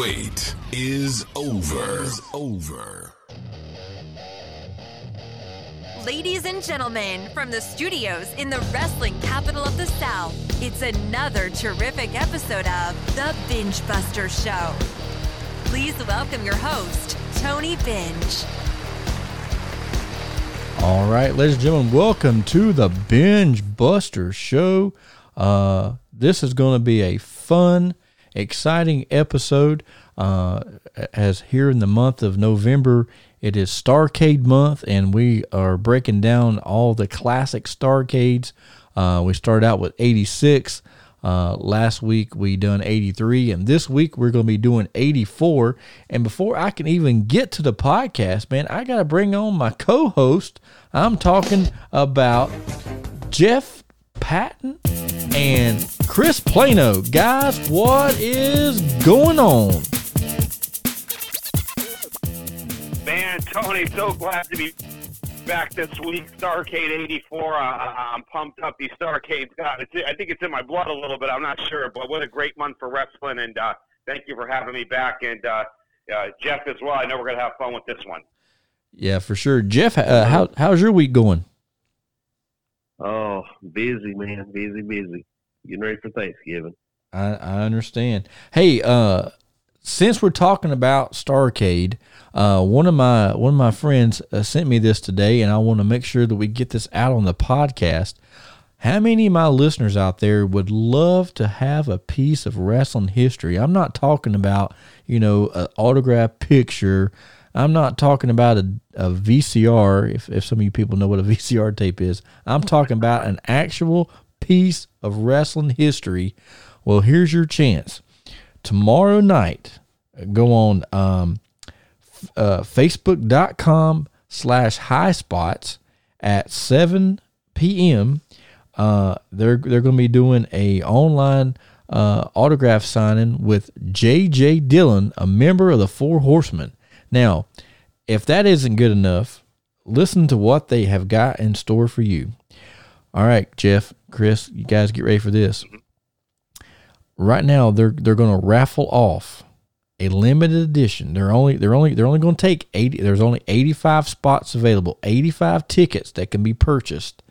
wait is over. Is over. Ladies and gentlemen, from the studios in the wrestling capital of the South, it's another terrific episode of The Bengebuster Show. Please welcome your host, Tony Benge. All right, ladies and gentlemen, welcome to the Bengebuster Show. Uh, this is going to be a fun, exciting episode. Uh, as here in the month of November, it is Starrcade month, and we are breaking down all the classic Starcades. Uh, we started out with 86. Uh, last week we done 83, and this week we're going to be doing 84. And before I can even get to the podcast, man, I got to bring on my co-host. I'm talking about Jeff Patton and Chris Plano. Guys, what is going on? Man, Tony, so glad to be back this week. Starrcade 84. Uh, I'm pumped up. These Starcades, God, it's, I think it's in my blood a little bit. I'm not sure, but what a great month for wrestling. And uh, thank you for having me back. And uh, uh, Jeff as well. I know we're going to have fun with this one. Yeah, for sure. Jeff, uh, how, how's your week going? Oh, busy, man. Busy, busy. Getting ready for Thanksgiving. I, I understand. Hey, uh, since we're talking about Starrcade, uh, one of my one of my friends uh, sent me this today, and I want to make sure that we get this out on the podcast. How many of my listeners out there would love to have a piece of wrestling history? I'm not talking about you know an autograph picture. I'm not talking about a, a VCR. If if some of you people know what a VCR tape is, I'm talking about an actual piece of wrestling history. Well, here's your chance tomorrow night, go on um, uh, facebook.com slash high spots at 7 p.m. Uh, they're they're going to be doing a online uh, autograph signing with J.J. Dillon, a member of the Four Horsemen. Now, if that isn't good enough, listen to what they have got in store for you. All right, Jeff, Chris, you guys get ready for this right now they're they're going to raffle off a limited edition. They're only they're only they're only going to take 80 there's only 85 spots available, 85 tickets that can be purchased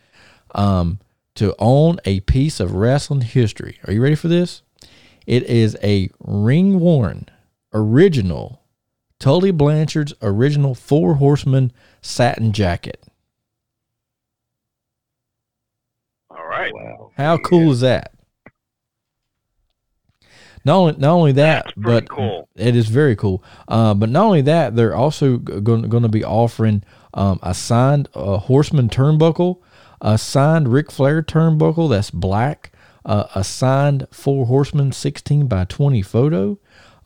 um, to own a piece of wrestling history. Are you ready for this? It is a ring worn original Tully Blanchard's original Four Horsemen satin jacket. All right. Wow. How cool is that? Not only, not only that, but cool. it is very cool. Uh, but not only that, they're also going, going to be offering um, a signed uh, Horseman turnbuckle, a signed Ric Flair turnbuckle that's black, uh, a signed Four Horsemen 16 by 20 photo,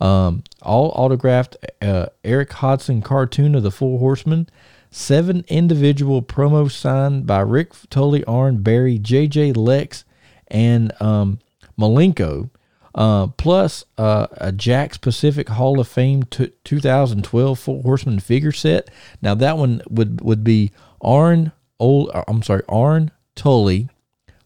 um, all autographed uh, Eric Hodson cartoon of the Four Horsemen, seven individual promos signed by Ric Tully, Arn, Barry, JJ Lex, and um, Malenko. Uh, plus uh, a Jakks Pacific Hall of Fame t- 2012 Four Horsemen figure set. Now that one would would be Arn old. uh, I'm sorry, Arn Tully,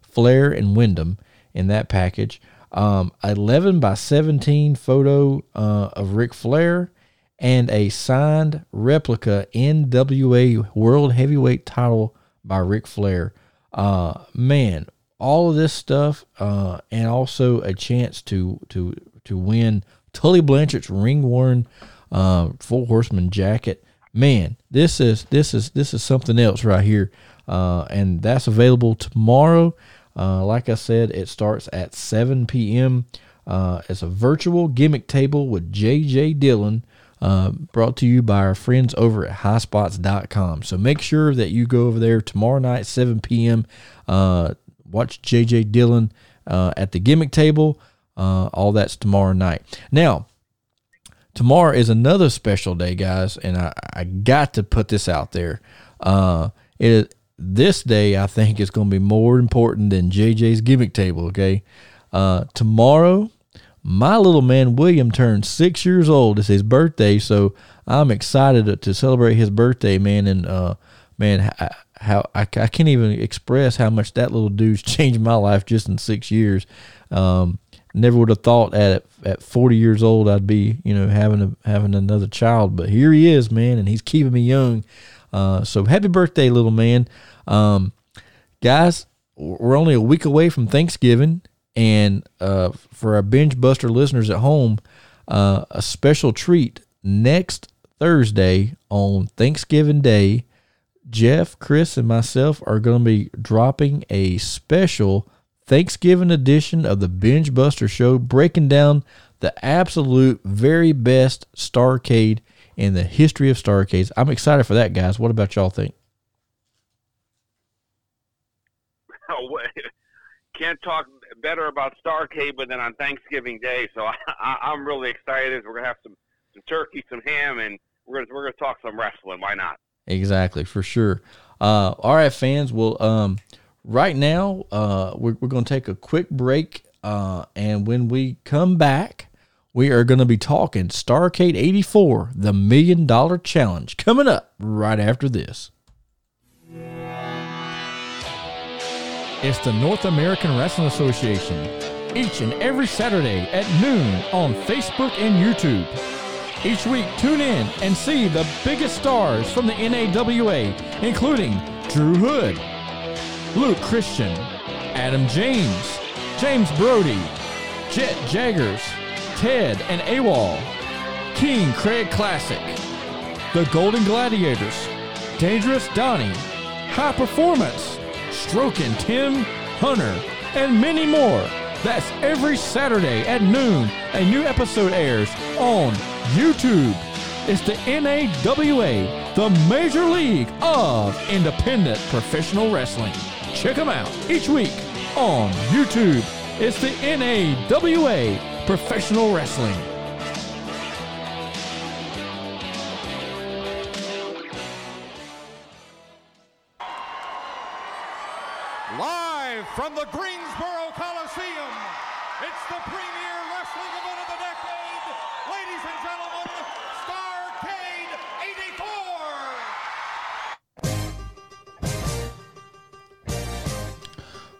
Flair, and Windham in that package. Um, 11 by 17 photo uh, of Ric Flair and a signed replica NWA World Heavyweight title by Ric Flair. Uh, man, all of this stuff, uh, and also a chance to to to win Tully Blanchard's ring worn uh, Four Horseman jacket. Man, this is this is this is something else right here, uh, and that's available tomorrow. Uh, like I said, it starts at 7 p.m. Uh, it's a virtual gimmick table with J.J. Dillon, uh, brought to you by our friends over at highspots.com. So make sure that you go over there tomorrow night, 7 p.m. Uh, watch JJ Dillon uh, at the gimmick table. Uh, all that's tomorrow night. Now, tomorrow is another special day, guys, and I, I got to put this out there. Uh, it this day I think is going to be more important than JJ's gimmick table. Okay, uh, tomorrow my little man William turns six years old. It's his birthday, so I'm excited to, celebrate his birthday, man. And uh, man, I, how I, I can't even express how much that little dude's changed my life just in six years. Um, never would have thought at at 40 years old I'd be you know having a having another child, but here he is, man, and he's keeping me young. Uh, so happy birthday, little man, um, guys. We're only a week away from Thanksgiving, and uh, for our Bengebuster listeners at home, uh, a special treat next Thursday on Thanksgiving Day. Jeff, Chris, and myself are going to be dropping a special Thanksgiving edition of the Bengebuster Show, breaking down the absolute very best Starrcade in the history of Starcades. I'm excited for that, guys. What about y'all think? Oh. Can't talk better about Starrcade than on Thanksgiving Day. So I, I'm really excited. We're gonna have some, some turkey, some ham, and we're gonna, we're gonna talk some wrestling. Why not? Exactly, for sure. Uh, all right, fans. Well, um, right now, uh, we're, we're going to take a quick break. Uh, and when we come back, we are going to be talking Starrcade 84, the Million Dollar Challenge, coming up right after this. It's the North American Wrestling Association, each and every Saturday at noon on Facebook and YouTube. Each week, tune in and see the biggest stars from the NAWA, including Drew Hood, Luke Christian, Adam James, James Brody, Jet Jaggers, Ted and AWOL, King Craig Classic, The Golden Gladiators, Dangerous Donnie, High Performance, Stroking Tim, Hunter, and many more. That's every Saturday at noon. A new episode airs on YouTube. It's the NAWA, the Major League of Independent Professional Wrestling. Check them out each week on YouTube. It's the NAWA Professional Wrestling. Live from the Greensboro Coliseum, it's the premier wrestling event of the decade. Ladies and gentlemen, Starrcade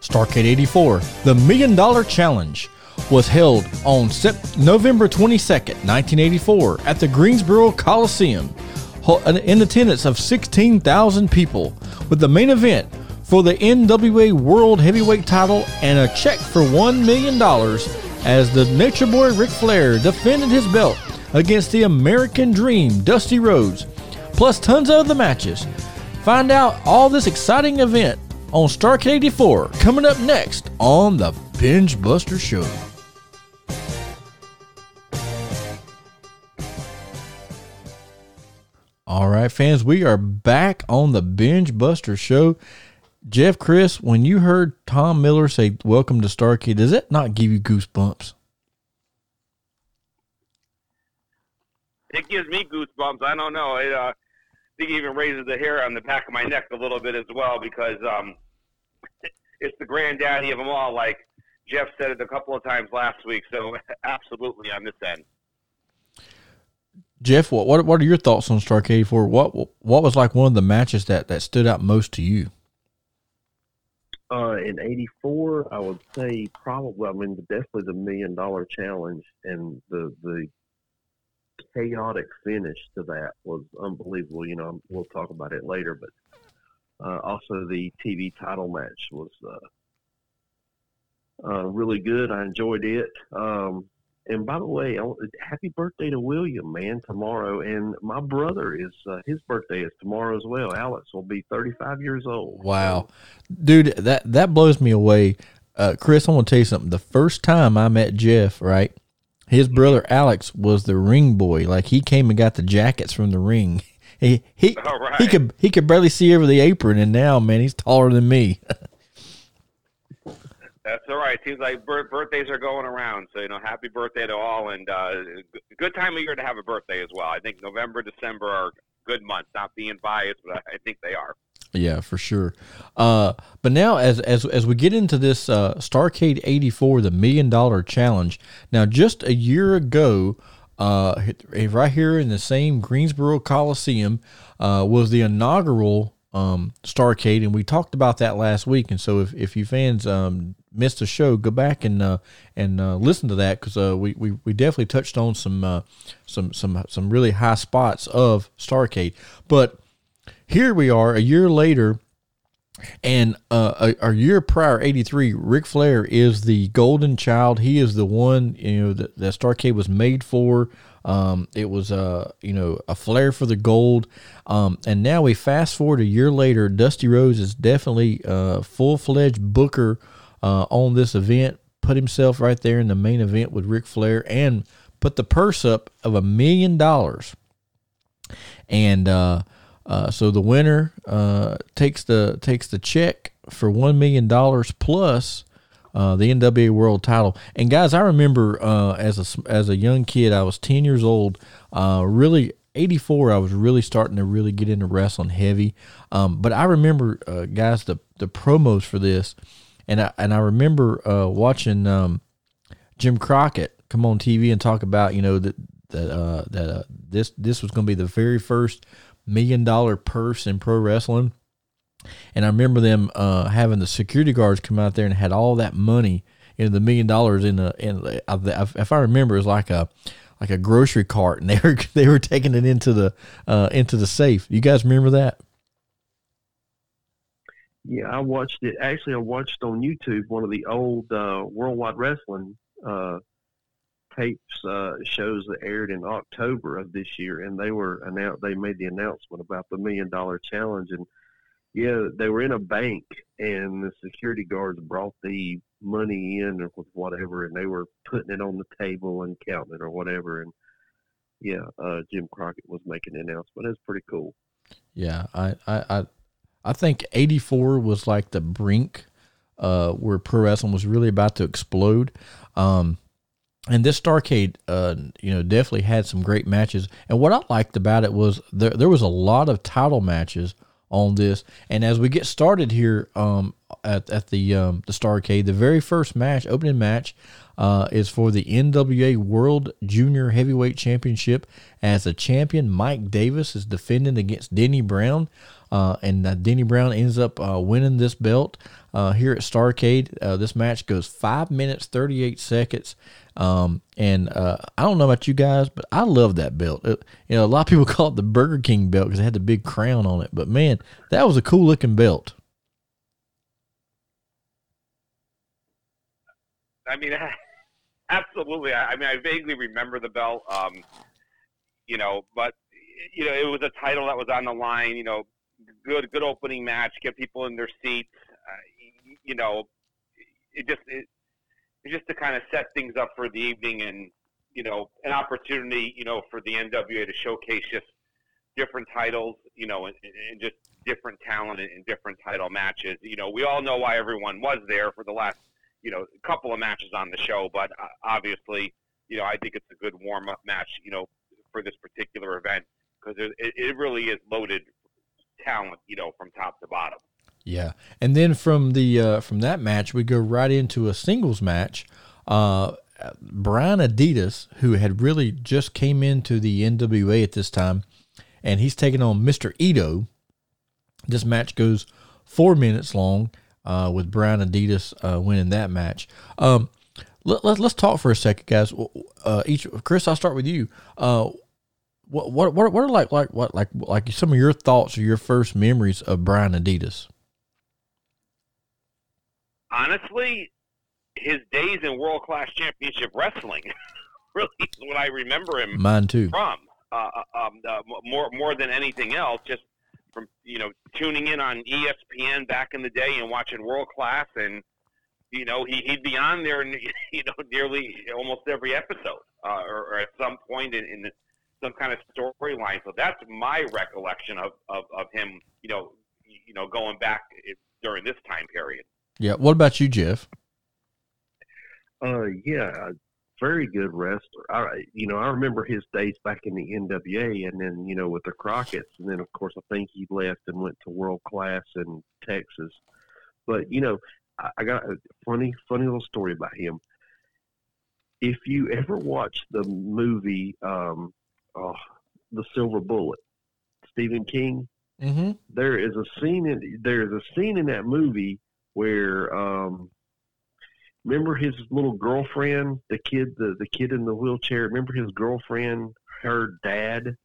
84. Starrcade 84, the Million Dollar Challenge, was held on November 22nd, 1984, at the Greensboro Coliseum, in attendance of 16,000 people, with the main event for the NWA World Heavyweight title and a check for $1 million as the Nature Boy Ric Flair defended his belt against the American Dream Dusty Rhodes, plus tons of other matches. Find out all this exciting event on Starrcade 84 coming up next on the Bengebuster Show. All right, fans, we are back on the Bengebuster Show. Jeff, Chris, when you heard Tom Miller say "Welcome to Starkey," does that not give you goosebumps? It gives me goosebumps. I don't know. It, uh, I think it even raises the hair on the back of my neck a little bit as well because um, it's the granddaddy of them all. Like Jeff said it a couple of times last week. So absolutely on this end. Jeff, what what what are your thoughts on Starrcade Four? What what was like one of the matches that that stood out most to you? Uh, in '84, I would say probably. I mean, definitely the Million Dollar Challenge and the the chaotic finish to that was unbelievable. You know, we'll talk about it later, but uh, also the TV title match was uh, uh, really good. I enjoyed it. Um, and by the way, I happy birthday to William, man, tomorrow. And my brother is uh, his birthday is tomorrow as well. Alex will be 35 years old. Wow, dude, that that blows me away. Uh, Chris, I want to tell you something. The first time I met Jeff, right, his brother Alex was the ring boy. Like he came and got the jackets from the ring. He he All right. he could he could barely see over the apron, and now man, he's taller than me. That's all right. Seems like bir- birthdays are going around. So, you know, happy birthday to all. And uh, good time of year to have a birthday as well. I think November, December are good months. Not being biased, but I I think they are. Yeah, for sure. Uh, but now, as as as we get into this uh, Starrcade '84, the Million Dollar Challenge. Now, just a year ago, uh, right here in the same Greensboro Coliseum, uh, was the inaugural um, Starrcade, and we talked about that last week. And so, if if you fans um, missed the show, go back and uh, and uh, listen to that because uh, we, we we definitely touched on some uh, some some some really high spots of Starrcade. But here we are, a year later, and uh, a, a year prior, eighty three, Ric Flair is the golden child. He is the one you know that, that Starrcade was made for. Um, it was uh, you know a flair for the gold, um, and now we fast forward a year later. Dusty Rhodes is definitely a full fledged booker uh, on this event. Put himself right there in the main event with Ric Flair, and put the purse up of a million dollars. And uh, uh, so the winner uh, takes the takes the check for one million dollars plus uh, the NWA World Title. And guys, I remember uh, as a as a young kid, I was ten years old. Uh, really, eighty four, I was really starting to really get into wrestling heavy. Um, but I remember, uh, guys, the the promos for this, and I and I remember uh, watching um, Jim Crockett come on TV and talk about you know that that uh, that this this was going to be the very first million dollar purse in pro wrestling and I remember them uh, having the security guards come out there and had all that money in the million dollars in a in if I remember it was like a like a grocery cart and they were they were taking it into the uh, into the safe. You guys remember that? Yeah, I watched it. Actually, I watched on YouTube one of the old uh, Worldwide Wrestling uh, tapes uh, shows that aired in October of this year, and they were announced. They made the announcement about the million dollar challenge, and yeah, they were in a bank, and the security guards brought the money in or whatever, and they were putting it on the table and counting it or whatever. And yeah, uh, Jim Crockett was making the announcement. It was pretty cool. Yeah, I I I, I think '84 was like the brink uh, where pro wrestling was really about to explode. Um, and this Starrcade, uh, you know, definitely had some great matches. And what I liked about it was there there was a lot of title matches on this. And as we get started here um, at, at the um, the Starrcade, the very first match, opening match, uh, is for the NWA World Junior Heavyweight Championship. As the champion, Mike Davis is defending against Denny Brown. Uh, and uh, Denny Brown ends up uh, winning this belt uh, here at Starrcade. Uh, this match goes five minutes thirty eight seconds, um, and I don't know about you guys, but I love that belt. It, you know, a lot of people call it the Burger King belt because it had the big crown on it. But man, that was a cool looking belt. I mean, absolutely. I, I mean, I vaguely remember the belt. Um, you know, but you know, it was a title that was on the line. You know, good good opening match, get people in their seats. Uh, you know, it just it, just to kind of set things up for the evening and you know an opportunity you know for the NWA to showcase just different titles, you know, and, and just different talent in different title matches. You know, we all know why everyone was there for the last you know a couple of matches on the show, but uh, obviously, you know, I think it's a good warm up match, you know, for this particular event because it, it really is loaded talent, you know, from top to bottom. Yeah, and then from the uh, from that match, we go right into a singles match. Uh, Brian Adias, who had really just came into the NWA at this time, and he's taking on Mr. Ito. This match goes four minutes long, uh, with Brian Adias uh, winning that match. Um, let, let, us talk for a second, guys. Uh, each Chris, I'll start with you. Uh, what what what are like like what like like some of your thoughts or your first memories of Brian Adias? Honestly, his days in world class championship wrestling really is what I remember him. Mine too. From uh, uh, um, uh, more more than anything else, just from you know tuning in on ESPN back in the day and watching world class, and you know he, he'd be on there, and, you know, nearly almost every episode, uh, or, or, at some point in, in some kind of storyline. So that's my recollection of, of, of him, you know, you know, going back during this time period. Yeah. What about you, Jeff? Uh, yeah, very good wrestler. I, you know, I remember his days back in the NWA, and then you know with the Crockett's, and then of course I think he left and went to World Class in Texas. But you know, I, I got a funny, funny little story about him. If you ever watch the movie um, oh, the Silver Bullet, Stephen King. Mm-hmm. There is a scene in there is a scene in that movie where um, remember his little girlfriend, the kid, the the kid in the wheelchair. Remember his girlfriend, her dad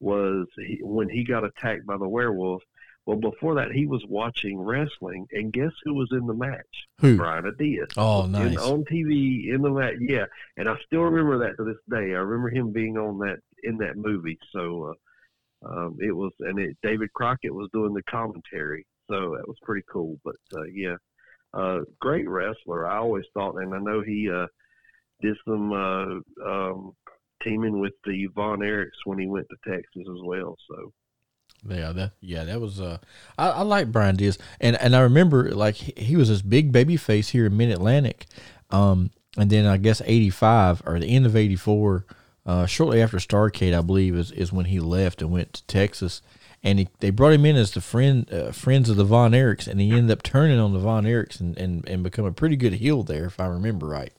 was he, when he got attacked by the werewolf. Well, before that, he was watching wrestling, and guess who was in the match? Who? Brian Adias. Oh, In- nice. on TV in the match, yeah. And I still remember that to this day. I remember him being on that in that movie. So uh, um, it was, and it, David Crockett was doing the commentary. So that was pretty cool. But uh, yeah, uh, great wrestler. I always thought, and I know he uh, did some uh, um, teaming with the Von Erichs when he went to Texas as well. So Yeah, that yeah, that was uh I, I like Brian Adias. And and I remember like he, he was this big baby face here in Mid Atlantic. Um and then I guess eighty five or the end of eighty four, uh shortly after Starcade I believe is, is when he left and went to Texas. And he, they brought him in as the friend uh, friends of the Von Erichs and he ended up turning on the Von Erichs and, and, and become a pretty good heel there if I remember right.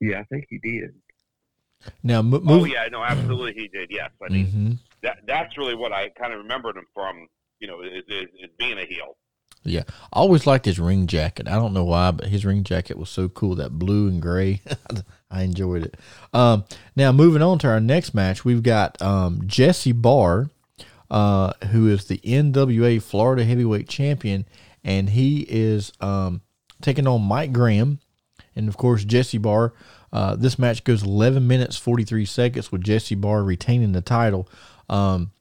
yeah, I think he did. Now mo- Oh yeah, no, absolutely he did. Yes, I mean Mhm. that that's really what I kind of remembered him from. You know, is, is, is being a heel. Yeah, I always liked his ring jacket. I don't know why, but his ring jacket was so cool. That blue and gray, I enjoyed it. Um, now moving on to our next match, we've got um, Jesse Barr, uh, who is the NWA Florida Heavyweight Champion, and he is um, taking on Mike Graham, and of course Jesse Barr. Uh, this match goes 11 minutes 43 seconds with Jesse Barr retaining the title. Um,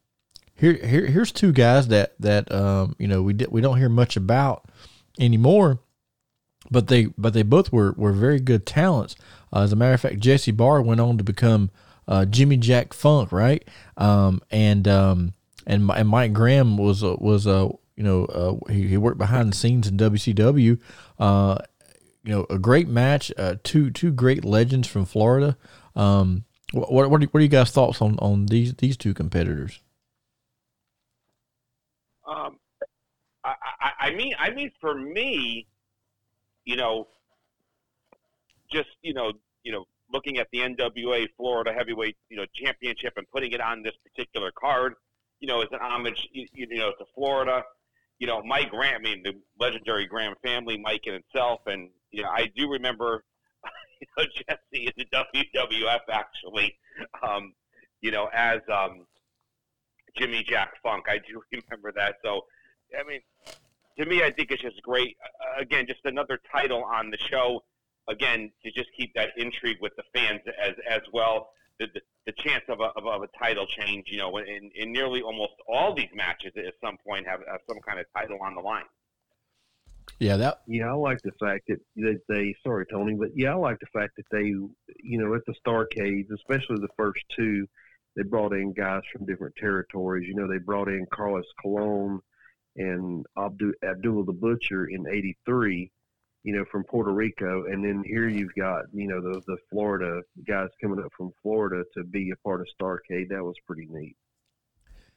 here, here here's two guys that that um, you know we di- we don't hear much about anymore, but they but they both were were very good talents. Uh, as a matter of fact, Jesse Barr went on to become uh, Jimmy Jack Funk, right? Um, and um, and and Mike Graham was a, was a you know uh, he, he worked behind the scenes in WCW. Uh, you know, a great match. Uh, two two great legends from Florida. Um, what what what are, what are you guys' thoughts on on these these two competitors? Um, I, I, I mean, I mean, for me, you know, just you know, you know, looking at the NWA Florida Heavyweight, you know, Championship and putting it on this particular card, you know, as an homage, you, you know, to Florida. You know, Mike Graham, I mean, the legendary Graham family, Mike in itself, and you know, I do remember, you know, Jesse in the WWF actually, um, you know, as um, Jimmy Jack Funk. I do remember that. So, I mean, to me, I think it's just great. Uh, again, just another title on the show. Again, to just keep that intrigue with the fans as as well. The, the, the chance of a, of, of a title change, you know, in, in nearly almost all these matches at some point have, have some kind of title on the line. Yeah, that Yeah, I like the fact that they, they sorry Tony, but yeah, I like the fact that they, you know, at the Starcades, especially the first two, they brought in guys from different territories. You know, they brought in Carlos Colon and Abdul Abdullah the Butcher in '83. You know, from Puerto Rico, and then here you've got you know the the Florida guys coming up from Florida to be a part of Starrcade. That was pretty neat.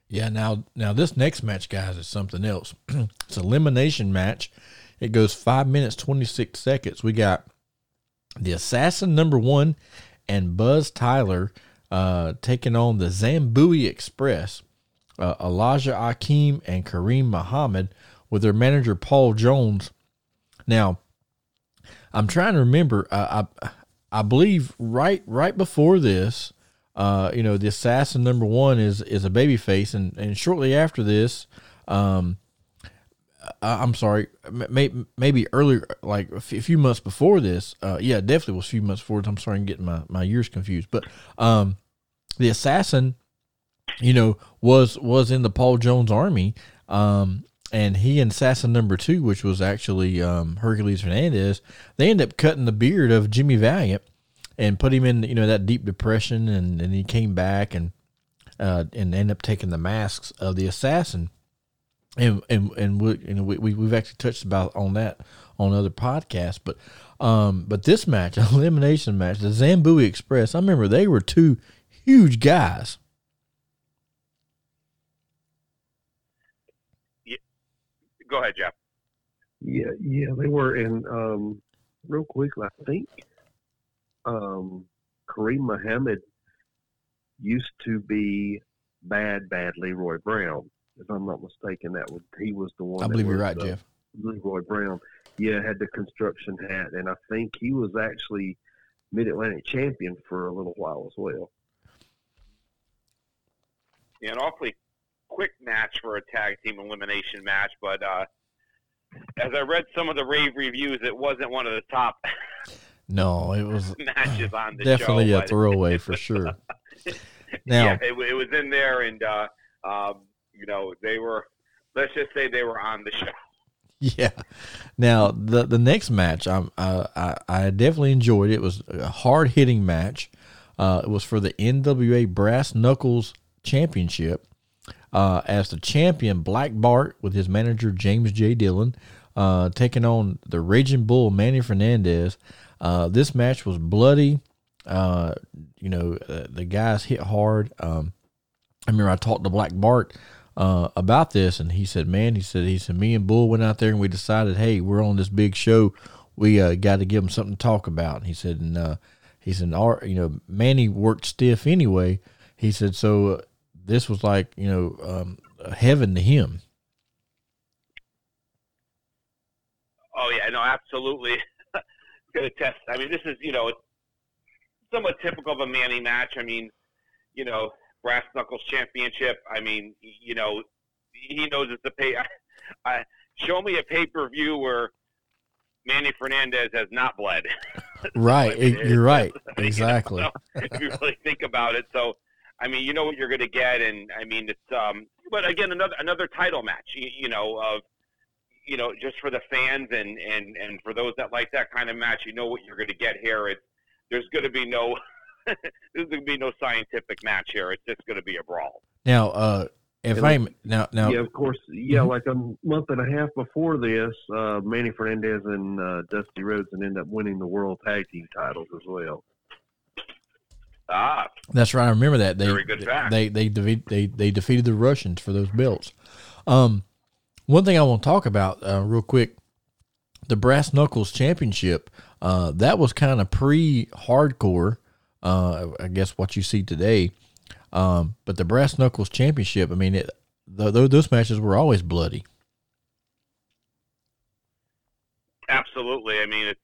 Yeah, now now this next match, guys, is something else. it's elimination match. It goes five minutes twenty six seconds. We got the assassin number one and Buzz Tyler uh, taking on the Zambuie Express, uh, Elijah Akeem and Kareem Muhammad with their manager Paul Jones. Now, I'm trying to remember. Uh, I I believe right right before this, uh, you know, the assassin number one is is a baby face, and and shortly after this, um, I- I'm sorry, maybe maybe earlier, like a few months before this. Uh, yeah, definitely was a few months before. I'm sorry, I'm getting my my years confused, but um, the assassin, you know, was was in the Paul Jones army. Um, and he and assassin number two, which was actually um, Hercules Hernandez, they end up cutting the beard of Jimmy Valiant and put him in, you know, that deep depression, and, and he came back and uh, and ended up taking the masks of the assassin. And and and we, you know, we we- we've actually touched about on that on other podcasts, but um, but this match, elimination match, the Zambuie Express, I remember they were two huge guys. Yeah. Go ahead, Jeff. Yeah, yeah, they were. And um, real quick, I think um, Kareem Muhammad used to be bad, bad Leroy Brown. If I'm not mistaken, that was he was the one. I that believe you're right, the Jeff. Leroy Brown. Yeah, had the construction hat, and I think he was actually Mid Atlantic champion for a little while as well. Yeah, an awfully quick match for a tag team elimination match, but uh, as I read some of the rave reviews, it wasn't one of the top No, it was matches on the definitely show. a throwaway for sure. Now, yeah, it, it was in there, and uh, um, you know they were. Let's just say they were on the show. Yeah. Now the the next match, I'm uh, I I definitely enjoyed it. It was a hard hitting match. Uh, it was for the NWA Brass Knuckles Championship. Uh, as the champion, Black Bart with his manager James J. Dillon, uh, taking on the Raging Bull Manny Fernandez. Uh, this match was bloody. Uh, you know, uh, the guys hit hard. Um, I remember I talked to Black Bart uh, about this, and he said, "Man, he said, he said, me and Bull went out there and we decided, hey, we're on this big show, we uh, got to give them something to talk about." And he said, and uh, he said, our, you know, Manny worked stiff anyway. He said, so uh, this was like, you know, um, heaven to him. Oh yeah, no, absolutely. Gonna test. I mean, this is you know, somewhat typical of a Manny match. I mean, you know, brass knuckles championship. I mean, you know, he knows it's a pay. I, show me a pay per view where Manny Fernandez has not bled. Right, I mean, you're right, You know, exactly. so, if you really think about it, so I mean, you know what you're going to get, and I mean, it's um, but again, another another title match. You, you know, of you know, just for the fans and and and for those that like that kind of match, you know what you're going to get here. It's there's going to be no there's going to be no scientific match here. It's just going to be a brawl. Now, uh, if And I'm now now yeah, of course. Yeah, Mhm. like a month and a half before this, uh, Manny Fernandez and uh, Dusty Rhodes and end up winning the World Tag Team titles as well. Ah, That's right. I remember that they Very good fact. they they defeat, they they defeated the Russians for those belts. Um, one thing I want to talk about uh, real quick, the Brass Knuckles Championship. Uh, that was kind of pre-hardcore. Uh, I guess what you see today. Um, but the Brass Knuckles Championship. I mean, it th- th- those matches were always bloody. absolutely. I mean, it's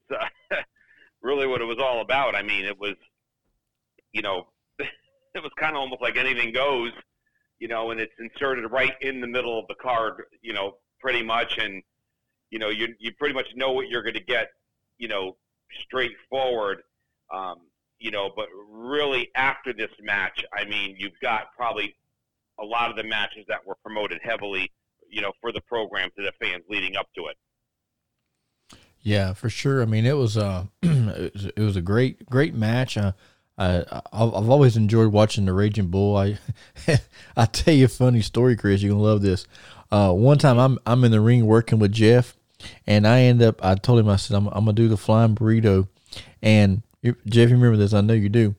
uh, really what it was all about. I mean, it was, you know, it was kind of almost like anything goes, you know, and it's inserted right in the middle of the card, you know, pretty much, and you know, you you pretty much know what you're going to get, you know, straightforward. Um, you know, but really after this match, I mean, you've got probably a lot of the matches that were promoted heavily, you know, for the program to the fans leading up to it. Yeah, for sure. I mean, it was uh, it was, a great great match. Uh, I I've I've always enjoyed watching the Raging Bull. I I tell you a funny story, Chris. You're gonna love this. Uh, one time I'm I'm in the ring working with Jeff, and I end up I told him I said I'm I'm gonna do the flying burrito, and you, Jeff, you remember this? I know you do.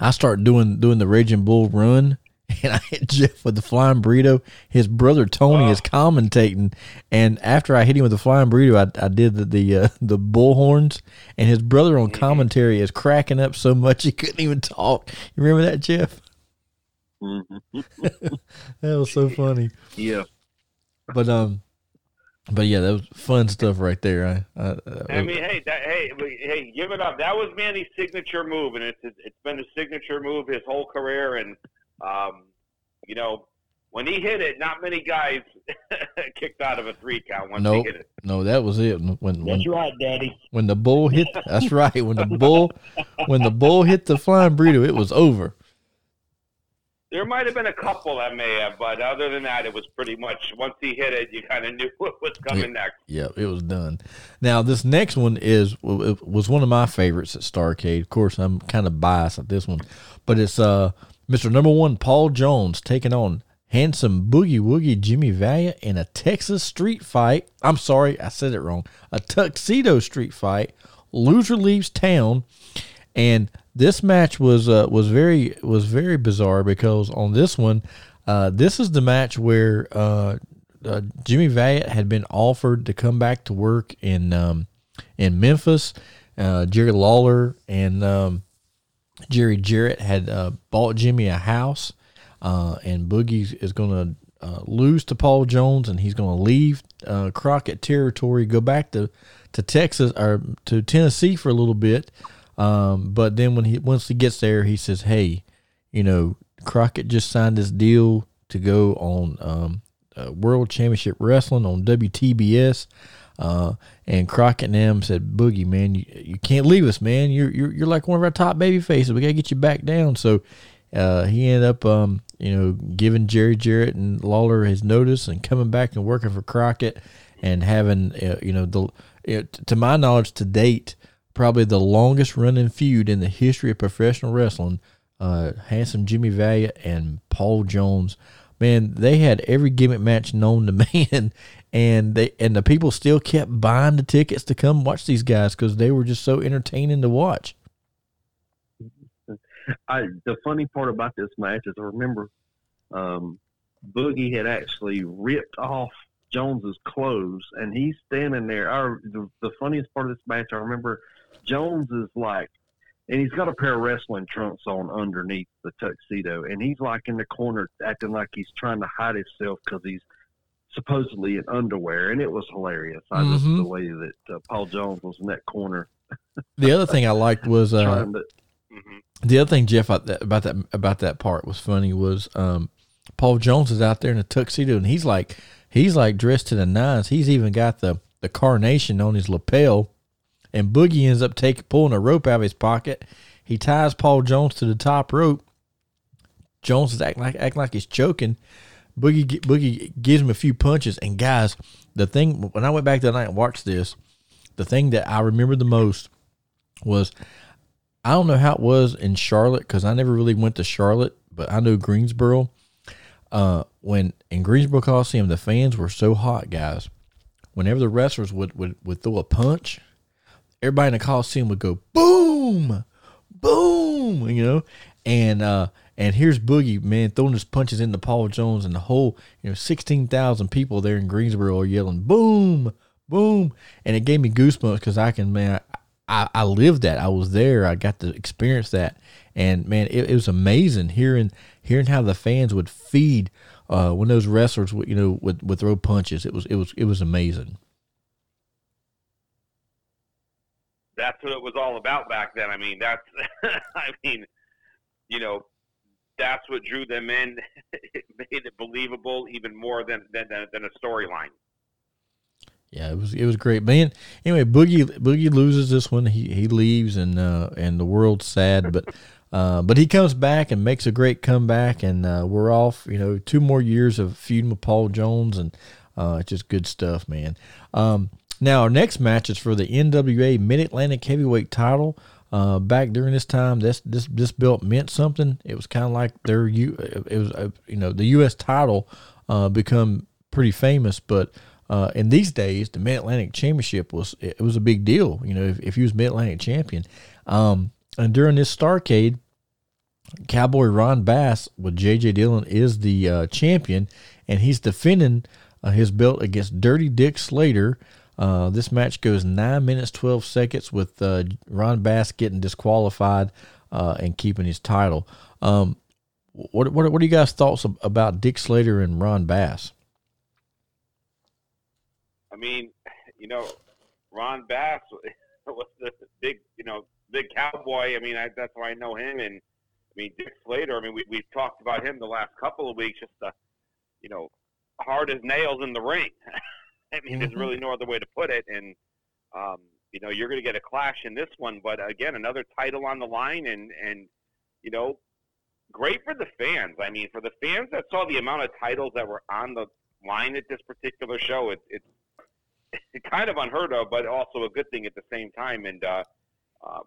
I start doing doing the Raging Bull run, and I hit Jeff with the flying burrito. His brother Tony is commentating, and after I hit him with the flying burrito, I, I did the the, uh, the bull horns, and his brother on commentary is cracking up so much he couldn't even talk. You remember that, Jeff? hmm That was so funny. Yeah, But um, but yeah, that was fun stuff right there. I, I, I mean, hey, that, hey, hey, give it up. That was Manny's signature move, and it's it's been a signature move his whole career. And um, you know, when he hit it, not many guys kicked out of a three count once Nope. he hit it. no, that was it. When when That's right, Daddy. when the bull hit, that's right. When the bull when the bull hit the flying burrito, it was over. There might have been a couple that may have, but other than that, it was pretty much once he hit it, you kind of knew what was coming next. Yeah, it was done. Now this next one is was one of my favorites at Starrcade. Of course, I'm kind of biased at this one, but it's uh Mr. Number One Paul Jones taking on handsome Boogie Woogie Jimmy Valiant in a Texas street fight. I'm sorry, I said it wrong. A tuxedo street fight. Loser leaves town, and this match was uh, was very was very bizarre because on this one, uh, this is the match where uh, uh, Jimmy Valiant had been offered to come back to work in um, in Memphis. Uh, Jerry Lawler and um, Jerry Jarrett had uh, bought Jimmy a house, and Boogie is going to lose to Paul Jones, and he's going to leave Crockett territory, go back to, to Texas or to Tennessee for a little bit. Um, but then when he once he gets there, he says, "Hey, you know, Crockett just signed this deal to go on um, uh, World Championship Wrestling on WTBS." Uh, and Crockett and them said, "Boogie, man, you, you can't leave us, man. You're, you're you're like one of our top baby faces. We gotta get you back down." So uh, he ended up, um, you know, giving Jerry Jarrett and Lawler his notice and coming back and working for Crockett and having, uh, you know, the to my knowledge to date, probably the longest running feud in the history of professional wrestling. Uh, handsome Jimmy Valiant and Paul Jones. Man, they had every gimmick match known to man, and they and the people still kept buying the tickets to come watch these guys because they were just so entertaining to watch. I the funny part about this match is I remember um, Boogie had actually ripped off Jones's clothes, and he's standing there. Our, the, the funniest part of this match, I remember Jones is like, and he's got a pair of wrestling trunks on underneath the tuxedo, and he's like in the corner acting like he's trying to hide himself because he's supposedly in underwear, and it was hilarious. I mm-hmm. just the way that uh, Paul Jones was in that corner. the other thing I liked was uh, to, mm-hmm. the other thing Jeff about that about that part was funny was um, Paul Jones is out there in a tuxedo, and he's like he's like dressed to the nines. He's even got the the carnation on his lapel, and Boogie ends up taking pulling a rope out of his pocket. He ties Paul Jones to the top rope. Jones is acting like acting like he's choking. Boogie Boogie gives him a few punches, and guys, the thing when I went back that night and watched this, the thing that I remember the most was I don't know how it was in Charlotte because I never really went to Charlotte, but I know Greensboro. Uh, when in Greensboro Coliseum, the fans were so hot, guys. Whenever the wrestlers would, would, would throw a punch, everybody in the Coliseum would go boom, boom, you know, and uh, and here's Boogie, man, throwing his punches into Paul Jones, and the whole, you know, 16,000 people there in Greensboro are yelling, boom, boom. And it gave me goosebumps because I can, man, I, I lived that. I was there. I got to experience that. And, man, it, it was amazing hearing hearing how the fans would feed uh, when those wrestlers would, you know, would, would throw punches. It was, it was, it was amazing. That's what it was all about back then. I mean, that's, I mean, you know, that's what drew them in. it made it believable even more than than, than a storyline. Yeah, it was it was great, man. Anyway, Boogie Boogie loses this one. He he leaves and uh, and the world's sad, but uh, but he comes back and makes a great comeback, and uh, we're off. You know, two more years of feuding with Paul Jones, and uh, it's just good stuff, man. Um, now our next match is for the NWA Mid Atlantic Heavyweight Title. Uh, back during this time, this this this belt meant something. It was kind of like their you it was uh, you know the U.S. title uh, become pretty famous, but uh, in these days, the Mid Atlantic Championship was it was a big deal. You know, if, if you was Mid Atlantic champion, um, and during this Starrcade, Cowboy Ron Bass with J.J. Dillon is the uh, champion, and he's defending uh, his belt against Dirty Dick Slater. Uh, this match goes nine minutes twelve seconds with uh, Ron Bass getting disqualified uh, and keeping his title. Um, what what what are you guys' thoughts about Dick Slater and Ron Bass? I mean, you know, Ron Bass was the big, you know, big cowboy. I mean, I, that's why I know him. And I mean, Dick Slater. I mean, we we've talked about him the last couple of weeks. Just the, you know, hard as nails in the ring. I mean, mm-hmm. there's really no other way to put it. And um, you know, you're going to get a clash in this one, but again, another title on the line, and and you know, great for the fans. I mean, for the fans that saw the amount of titles that were on the line at this particular show, it, it's it's kind of unheard of, but also a good thing at the same time. And uh, um,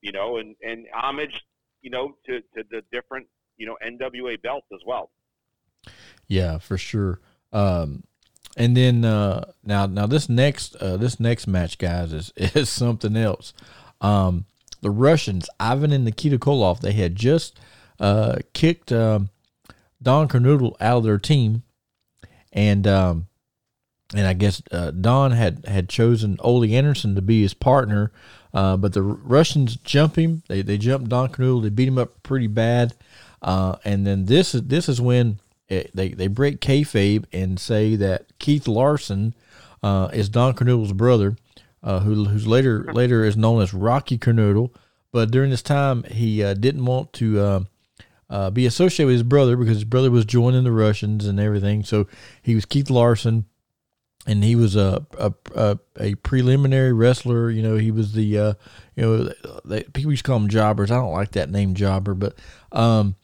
you know, and and homage, you know, to to the different you know NWA belts as well. Yeah, for sure. Um, and then uh, now now this next uh, this next match, guys, is is something else. Um, the Russians, Ivan and Nikita Koloff, they had just uh, kicked um, Don Kernodle out of their team, and um, and I guess uh, Don had had chosen Ole Anderson to be his partner, uh, but the Russians jump him. They they jumped Don Kernodle. They beat him up pretty bad, uh, and then this is this is when it, they they break kayfabe and say that Keith Larson uh, is Don Kernodle's brother, uh, who who's later later is known as Rocky Kernodle. But during this time, he uh, didn't want to uh, uh, be associated with his brother because his brother was joining the Russians and everything. So he was Keith Larson, and he was a a, a, a preliminary wrestler. You know, he was the uh, you know they, people used to call him jobbers. I don't like that name jobber, but um,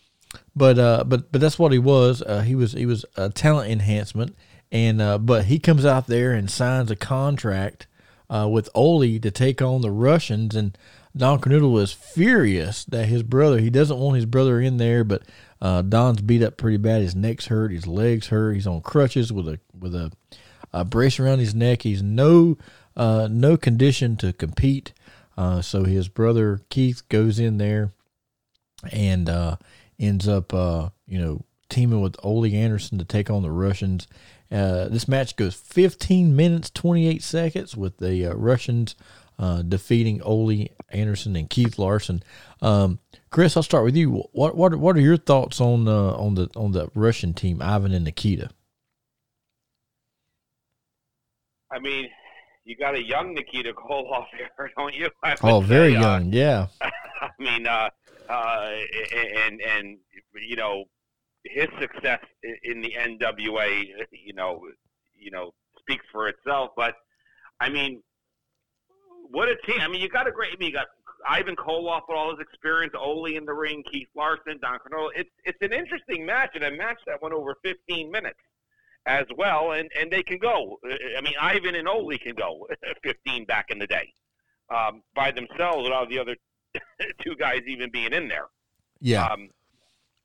but uh, but but that's what he was. Uh, he was he was a talent enhancement, and uh, but he comes out there and signs a contract uh, with Ole to take on the Russians, and Don Kernodle is furious that his brother he doesn't want his brother in there, but uh, Don's beat up pretty bad. His neck's hurt, his legs hurt. He's on crutches with a with a, a brace around his neck. He's no uh, no condition to compete. So his brother Keith goes in there and ends up, uh, you know, teaming with Ole Anderson to take on the Russians. Uh, this match goes 15 minutes 28 seconds with the uh, Russians uh, defeating Ole Anderson and Keith Larson. Um, Chris, I'll start with you. What what what are your thoughts on uh, on the on the Russian team, Ivan and Nikita? I mean, you got a young Nikita Koloff here, don't you? I Oh, very uh, young, yeah. I mean, uh, and and you know, his success in the NWA, you know, you know, speaks for itself. But I mean, what a team! I mean, you got a great. I mean, you got Ivan Koloff with all his experience, Ole in the ring, Keith Larson, Don Kernodle. It's it's an interesting match and a match that went over 15 minutes as well, and and they can go. I mean, Ivan and Ole can go 15 back in the day um, by themselves without the other two guys even being in there. Yeah. Um,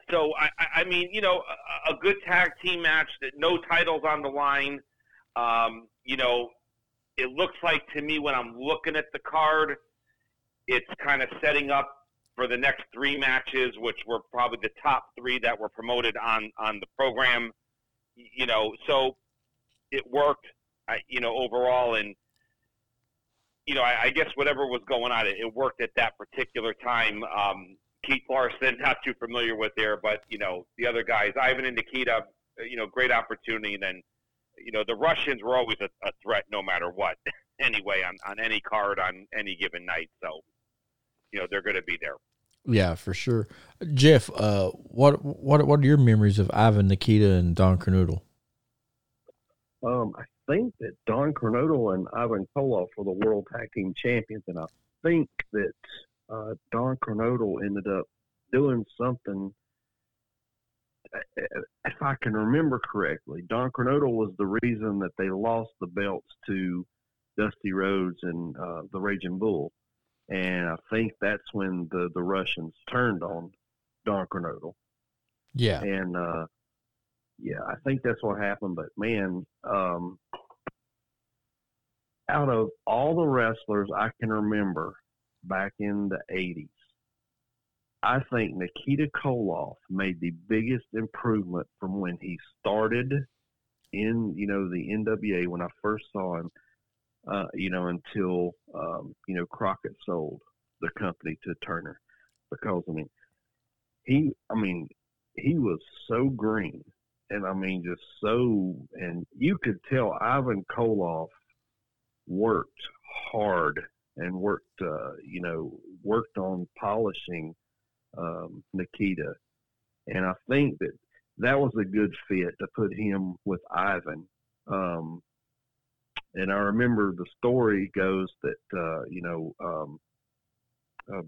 so I, I- mean, you know, a, a good tag team match that no titles on the line. Um, you know, it looks like to me when I'm looking at the card, it's kind of setting up for the next three matches, which were probably the top three that were promoted on on the program. You know, so it worked. I, you know, overall, and you know, I, I guess whatever was going on, it, it worked at that particular time. Um, Keith Larson, not too familiar with there, but you know the other guys, Ivan and Nikita, uh, you know, great opportunity. And then, you know, the Russians were always a, a threat, no matter what. anyway, on on any card on any given night, so you know they're going to be there. Yeah, for sure. Jeff, uh, what what what are your memories of Ivan Nikita and Don Kernodle? Um, I think that Don Kernodle and Ivan Koloff were the World Tag Team Champions, and I think that uh, Don Kernodle ended up doing something. uh, If I can remember correctly, Don Kernodle was the reason that they lost the belts to Dusty Rhodes and uh, the Raging Bull, and I think that's when the the Russians turned on Don Kernodle. Yeah, And uh, yeah, I think that's what happened. But man, um, out of all the wrestlers I can remember back in the '80s, I think Nikita Koloff made the biggest improvement from when he started in you know the NWA when I first saw him. Uh, you know, until um, you know Crockett sold the company to Turner, because I mean, he, I mean, he was so green and I mean just so and you could tell Ivan Koloff worked hard and worked uh, you know worked on polishing um, Nikita. And I think that that was a good fit to put him with Ivan. Um, and I remember the story goes that uh, you know um, uh,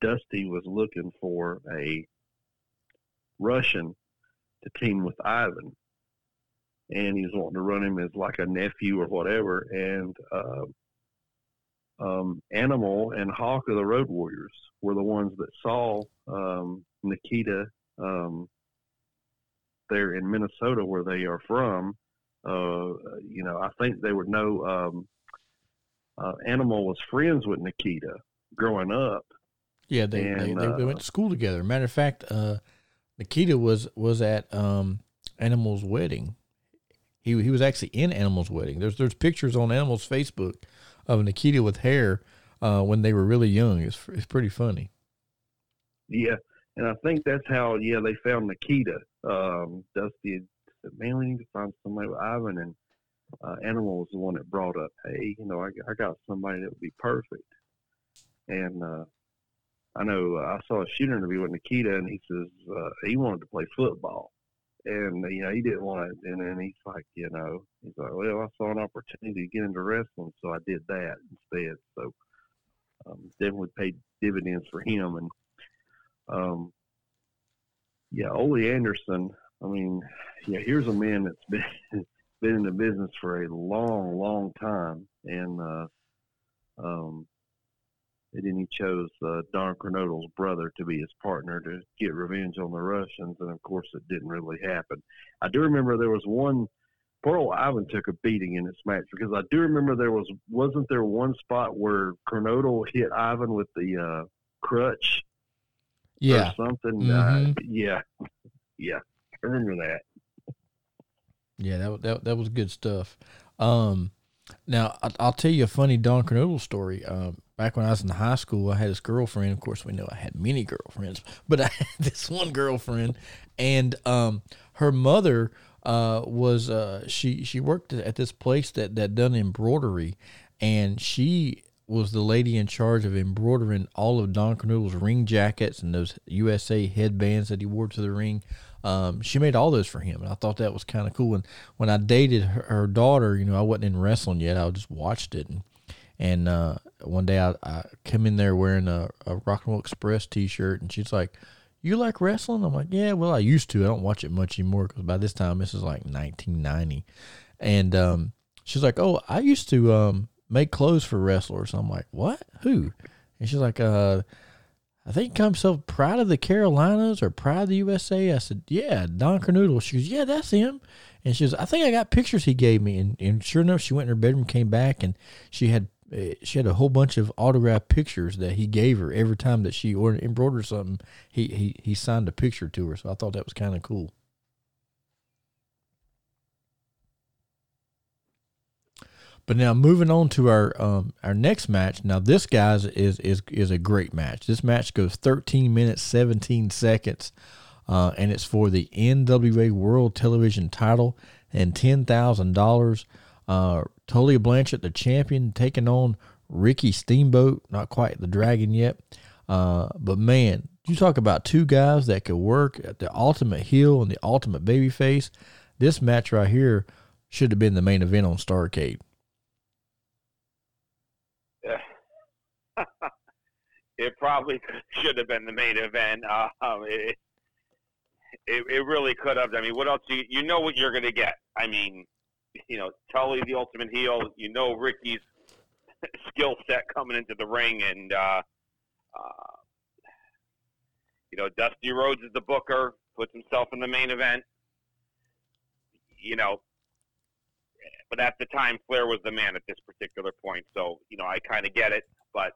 Dusty was looking for a Russian to team with Ivan, and he was wanting to run him as like a nephew or whatever. And uh, um, Animal and Hawk of the Road Warriors were the ones that saw um, Nikita um, there in Minnesota, where they are from. Uh, you know, I think they would know. Um, uh, Animal was friends with Nikita growing up. yeah. They they, and, they, they uh, went to school together. Matter of fact, uh, Nikita was was at um, Animal's wedding. He he was actually in Animal's wedding. There's there's pictures on Animal's Facebook of Nikita with hair uh, when they were really young. It's it's pretty funny. Yeah, and I think that's how yeah they found Nikita. Um, Dusty said, "Man, we need to find somebody with Ivan." And uh, Animal was the one that brought up, "Hey, you know, I, I got somebody that would be perfect." And uh, I know uh, I saw a shooter interview with Nikita, and he says uh, he wanted to play football, and you know he didn't want it. And then he's like, you know, he's like, well, I saw an opportunity to get into wrestling, so I did that instead. So um, definitely paid dividends for him. And um, yeah, Ole Anderson. I mean, yeah, here's a man that's been been in the business for a long, long time, and uh, um, and then he chose uh, Don Kernodle's brother to be his partner to get revenge on the Russians, and of course, it didn't really happen. I do remember there was one. Pearl Ivan took a beating in this match because I do remember there was wasn't there one spot where Kernodle hit Ivan with the uh, crutch Yeah. or something. Mhm. Uh, yeah, yeah, I remember that. Yeah, that, that that was good stuff. Um, now I'll tell you a funny Don Kernodle story. Um, back when I was in high school, I had this girlfriend. Of course, we know I had many girlfriends, but I had this one girlfriend, and um, her mother uh was uh she she worked at this place that that done embroidery, and she was the lady in charge of embroidering all of Don Kernodle's ring jackets and those USA headbands that he wore to the ring. Um, she made all those for him, and I thought that was kind of cool. And when I dated her, her daughter, you know, I wasn't in wrestling yet; I just watched it. And, and uh, one day I, I come in there wearing a, a Rock and Roll Express T-shirt, and she's like, "You like wrestling?" I'm like, "Yeah, well, I used to. I don't watch it much anymore because by this time this is like 1990." And um, she's like, "Oh, I used to um, make clothes for wrestlers." I'm like, "What? Who?" And she's like, "Uh." I think he so proud of the Carolinas or proud of the USA. I said, Yeah, Don Kernodle. She goes, Yeah, that's him. And she goes, I think I got pictures he gave me. And, and sure enough, she went in her bedroom, came back, and she had uh, she had a whole bunch of autographed pictures that he gave her every time that she ordered embroidered something. He he he signed a picture to her. So I thought that was kind of cool. But now moving on to our um, our next match. Now this guys is is is a great match. This match goes 13 minutes 17 seconds, uh, and it's for the NWA World Television Title and ten thousand dollars. Uh, Tully Blanchard, the champion, taking on Ricky Steamboat. Not quite the Dragon yet, uh, but man, you talk about two guys that could work at the ultimate heel and the ultimate babyface. This match right here should have been the main event on Starrcade. It probably should have been the main event. Uh, um, it, it it really could have. I mean, what else? You you know what you're going to get. I mean, you know, Tully the ultimate heel. You know Ricky's skill set coming into the ring, and uh, uh, you know Dusty Rhodes is the booker, puts himself in the main event. You know, but at the time, Flair was the man at this particular point. So you know, I kind of get it, but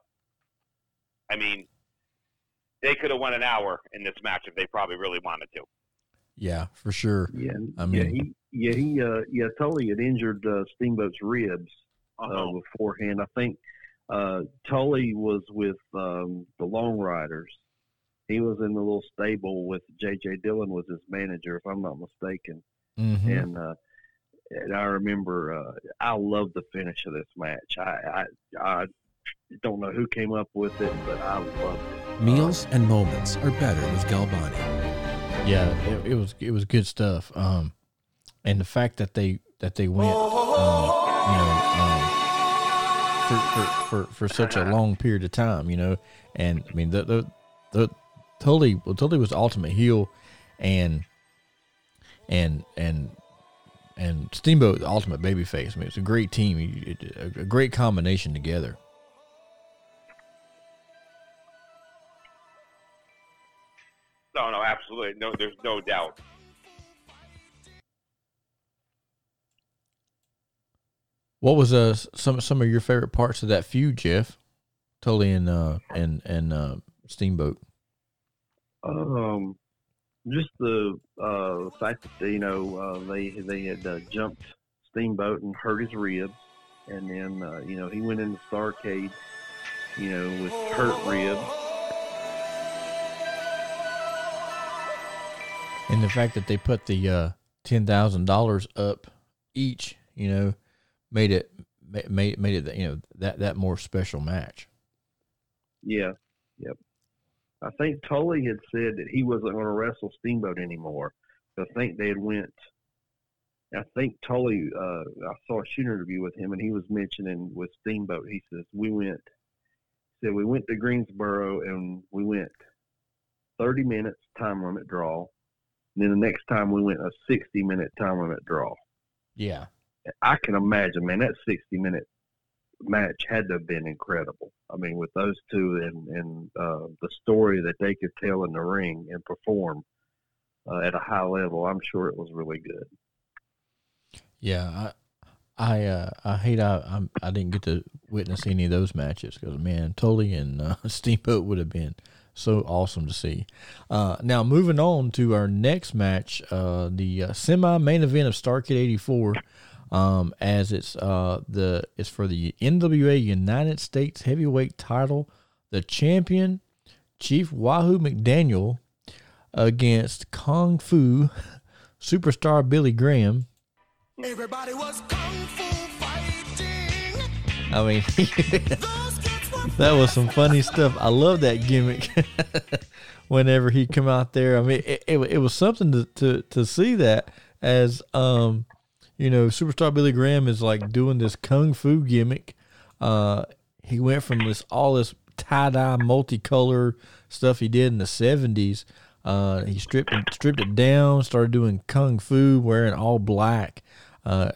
I mean, they could have won an hour in this match if they probably really wanted to. Yeah, for sure. Yeah, I yeah, mean- he, yeah, he, uh, yeah, Tully had injured uh, Steamboat's ribs uh, Uh-huh. beforehand. I think uh, Tully was with um, the Long Riders. He was in the little stable with J.J. Dillon was his manager, if I'm not mistaken. hmm And uh, and I remember uh, I love the finish of this match. I, I I don't know who came up with it, but I loved it. Meals and moments are better with Galbani. Yeah, it, it was it was good stuff. Um, and the fact that they that they went, um, you know, um, for, for for for such a long period of time, you know, and I mean the the the Tully well Tully was ultimate heel, and and and and Steamboat the ultimate babyface. I mean, it's a great team, You- it- a, a great combination together. No, no, absolutely. No, there's no doubt. What was uh some some of your favorite parts of that feud, Jeff? Tully and uh and and uh Steamboat. Um, just the uh, fact that you know uh, they they had uh, jumped Steamboat and hurt his ribs, and then uh, you know he went into Starrcade, you know, with hurt ribs, and the fact that they put the uh, ten thousand dollars up each, you know, made it made made it you know that that more special match. Yeah, yep. I think Tully had said that he wasn't going to wrestle Steamboat anymore. I think they had went. I think Tully. Uh, I saw a shoot interview with him, and he was mentioning with Steamboat. He says we went. Said we went to Greensboro and we went 30 minutes time limit draw. And then the next time we went a 60 minute time limit draw. Yeah. I can imagine, man, that 60 minute match had to have been incredible. I mean, with those two and, and uh, the story that they could tell in the ring and perform uh, at a high level, I'm sure it was really good. Yeah, I I uh, I hate I I did not get to witness any of those matches because man, Tully and uh, Steamboat would have been so awesome to see. Uh, now moving on to our next match, uh, the uh, semi main event of Starrcade '84 um, as it's uh, the it's for the NWA United States Heavyweight Title. The champion, Chief Wahoo McDaniel, against Kung Fu superstar Billy Graham. Everybody was kung fu fighting. I mean, that was some funny stuff. I love that gimmick. Whenever he come out there, I mean, it, it, it was something to, to, to see that as um, you know, superstar Billy Graham is like doing this kung fu gimmick. Uh, he went from this all this tie dye multicolor stuff he did in the seventies. Uh, he stripped stripped it down, started doing kung fu, wearing all black. Kind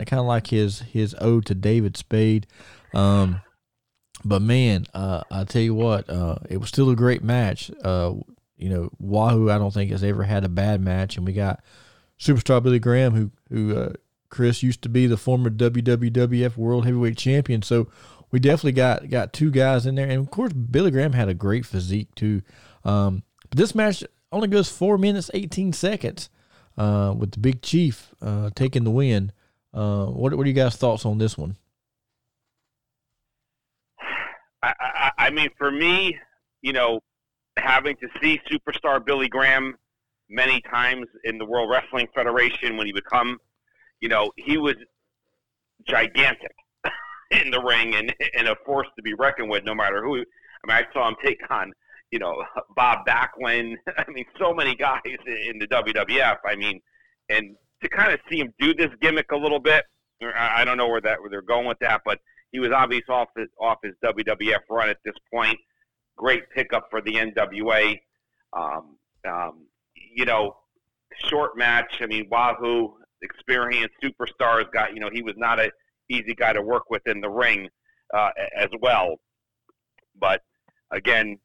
of kind of like his his ode to David Spade. Um, but man, uh, I tell you what, uh, it was still a great match. Uh, you know, Wahoo, I don't think has ever had a bad match, and we got superstar Billy Graham, who who uh, Chris used to be the former WWF World Heavyweight Champion. So we definitely got got two guys in there, and of course Billy Graham had a great physique too. Um, but this match only goes four minutes eighteen seconds uh, with the Big Chief uh, taking the win. What what are you guys' thoughts on this one? I, I, I mean, for me, you know, having to see superstar Billy Graham many times in the World Wrestling Federation when he would come you know, he was gigantic in the ring and, and a force to be reckoned with no matter who. I mean, I saw him take on, you know, Bob Backlund. I mean, so many guys in the WWF. I mean, and to kind of see him do this gimmick a little bit, I don't know where that where they're going with that, but he was obviously off his off his WWF run at this point. Great pickup for the NWA. Um, um, you know, short match. I mean, Wahoo experienced superstars. Got you know he was not a easy guy to work with in the ring uh, as well. But again,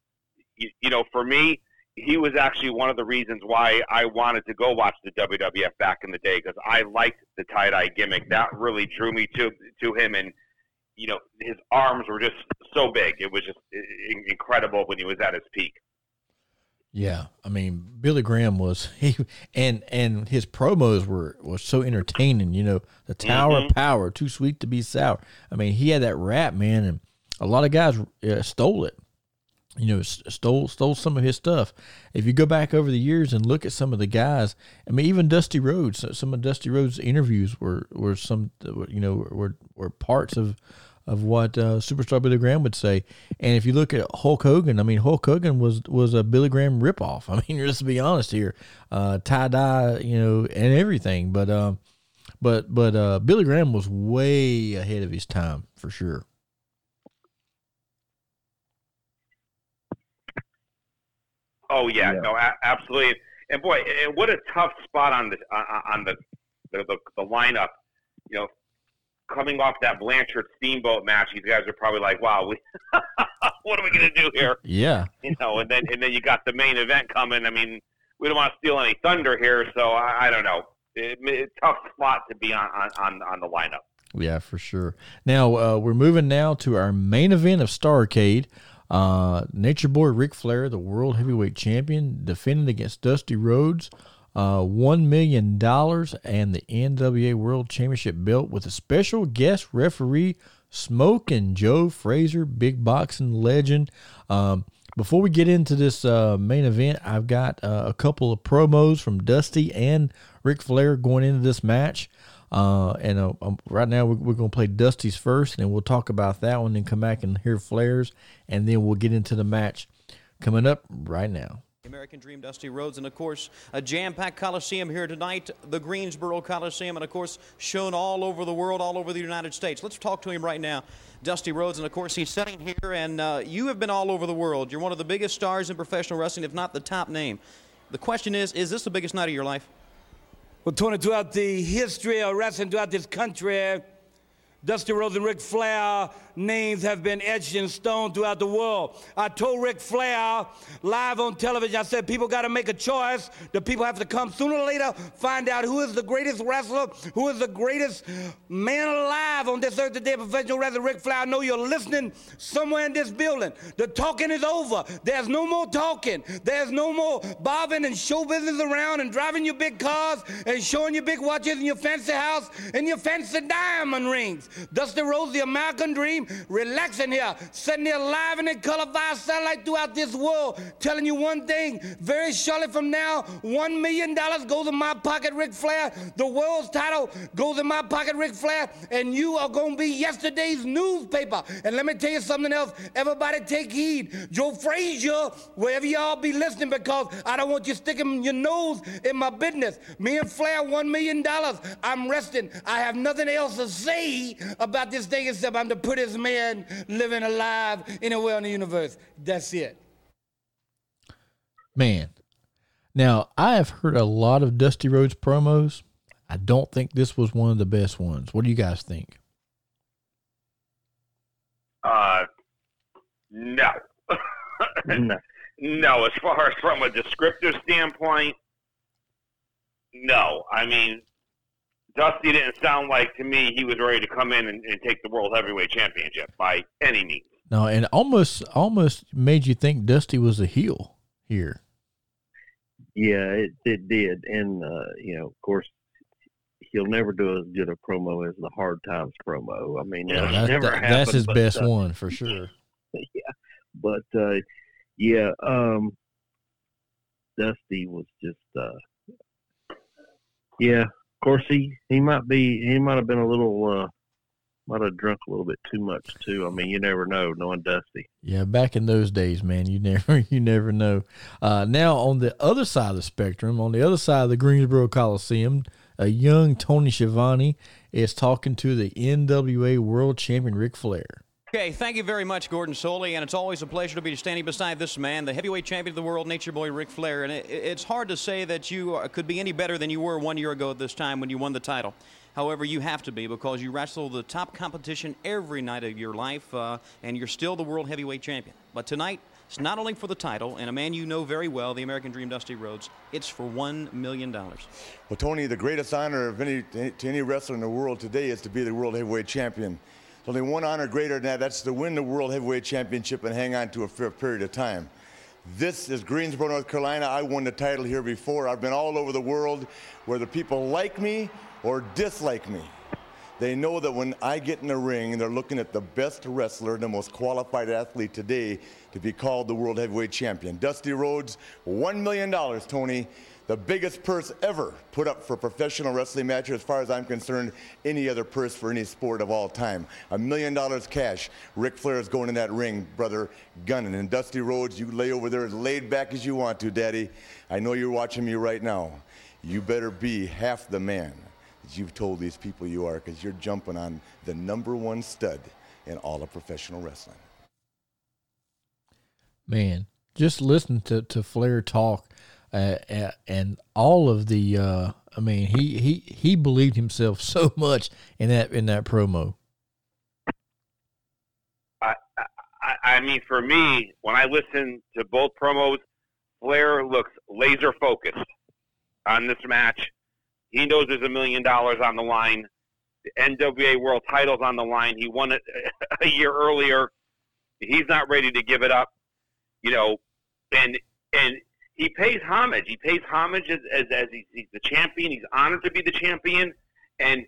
you, you know, for me, he was actually one of the reasons why I wanted to go watch the WWF back in the day because I liked the tie dye gimmick. That really drew me to to him, and you know, his arms were just so big. It was just incredible when he was at his peak. Yeah, I mean Billy Graham was he and and his promos were was so entertaining. You know, the Tower mm-hmm. of Power, too sweet to be sour. I mean, he had that rap man, and a lot of guys uh, stole it. You know, stole stole some of his stuff. If you go back over the years and look at some of the guys, I mean, even Dusty Rhodes, some of Dusty Rhodes' interviews were were some you know were were parts of of what uh, Superstar Billy Graham would say. And if you look at Hulk Hogan, I mean, Hulk Hogan was was a Billy Graham ripoff. I mean, just to be honest here, uh, tie dye, you know, and everything. But um, but but uh, Billy Graham was way ahead of his time for sure. Oh yeah, yeah. no, a- absolutely. And boy, and what a tough spot on the on the the, the, the lineup. You know, coming off that Blanchard Steamboat match, these guys are probably like, "Wow, we, what are we going to do here?" Yeah, you know. And then and then you got the main event coming. I mean, we don't want to steal any thunder here, so I, I don't know. It, it, tough spot to be on, on on the lineup. Yeah, for sure. Now uh, we're moving now to our main event of Starrcade. Uh, Nature Boy Ric Flair, the World Heavyweight Champion, defending against Dusty Rhodes uh, $1 million and the NWA World Championship belt with a special guest referee, Smoking Joe Frazier, big boxing legend. Um, before we get into this uh, main event, I've got uh, a couple of promos from Dusty and Ric Flair going into this match. Uh, and uh, um, right now we're, we're going to play Dusty's first, and we'll talk about that one then come back and hear Flair's, and then we'll get into the match coming up right now. American Dream Dusty Rhodes, and of course, a jam packed Coliseum here tonight, the Greensboro Coliseum, and of course, shown all over the world, all over the United States. Let's talk to him right now, Dusty Rhodes, and of course, he's sitting here, and uh, you have been all over the world. You're one of the biggest stars in professional wrestling, if not the top name. The question is is this the biggest night of your life? Well, Tony, throughout the history of wrestling throughout this country, Dusty Rhodes and Ric Flair names have been etched in stone throughout the world. I told Ric Flair live on television, I said, people got to make a choice. The people have to come sooner or later, find out who is the greatest wrestler, who is the greatest man alive on this earth today, professional wrestler. Ric Flair, I know you're listening somewhere in this building. The talking is over. There's no more talking. There's no more bobbing and show business around and driving your big cars and showing your big watches and your fancy house and your fancy diamond rings. Dusty Rhodes, the American dream, relaxing here, sitting here live in color via satellite throughout this world, telling you one thing, very shortly from now, $1 million goes in my pocket, Ric Flair. The world's title goes in my pocket, Ric Flair, and you are going to be yesterday's newspaper. And let me tell you something else. Everybody take heed. Joe Frazier, wherever y'all be listening, because I don't want you sticking your nose in my business. Me and Flair, $1 million. I'm resting. I have nothing else to say about this thing except I'm the prettiest man living alive anywhere in the universe. That's it. Man. Now, I have heard a lot of Dusty Rhodes promos. I don't think this was one of the best ones. What do you guys think? Uh, no. No. no, as far as from a descriptive standpoint, no. I mean, Dusty didn't sound like to me he was ready to come in and, and take the World Heavyweight Championship by any means. No, and almost almost made you think Dusty was a heel here. Yeah, it, it did. And, uh, you know, of course, he'll never do as good a promo as the Hard Times promo. I mean, Yeah, it that- never that- happened. that's his but, best uh, one for sure. yeah. But, uh, yeah, um, Dusty was just, uh, yeah, of course, he, he might be, he might have been a little, uh, might have drunk a little bit too much too. I mean, you never know knowing Dusty. Yeah, back in those days, man, you never you never know. Uh, now on the other side of the spectrum, on the other side of the Greensboro Coliseum, a young Tony Schiavone is talking to the NWA World Champion Ric Flair. Okay, thank you very much, Gordon Solie, and it's always a pleasure to be standing beside this man, the heavyweight champion of the world, Nature Boy Ric Flair. And it, it's hard to say that you could be any better than you were one year ago at this time when you won the title. However, you have to be because you wrestle the top competition every night of your life, uh, and you're still the world heavyweight champion. But tonight, it's not only for the title and a man you know very well, the American Dream Dusty Rhodes. It's for one million dollars. Well, Tony, the greatest honor of any to any wrestler in the world today is to be the world heavyweight champion. There's only one honor greater than that. That's to win the world heavyweight championship and hang on to a period of time. This is Greensboro, North Carolina. I won the title here before. I've been all over the world, whether people like me or dislike me. They know that when I get in the ring, they're looking at the best wrestler, the most qualified athlete today to be called the world heavyweight champion. Dusty Rhodes, $1 million, Tony. The biggest purse ever put up for a professional wrestling match, as far as I'm concerned, any other purse for any sport of all time. A million dollars cash. Ric Flair is going in that ring, brother, gunning. And Dusty Rhodes, you lay over there as laid back as you want to, Daddy. I know you're watching me right now. You better be half the man that you've told these people you are, because you're jumping on the number one stud in all of professional wrestling. Man, just listen to to Flair talk, uh, and all of the. Uh, I mean, he he he believed himself so much in that in that promo. I, I, I mean, for me, when I listen to both promos, Flair looks laser focused on this match. He knows there's a million dollars on the line. The NWA World Title's on the line. He won it a year earlier. He's not ready to give it up, you know, and and he pays homage. He pays homage as as, as he's, he's the champion. He's honored to be the champion, and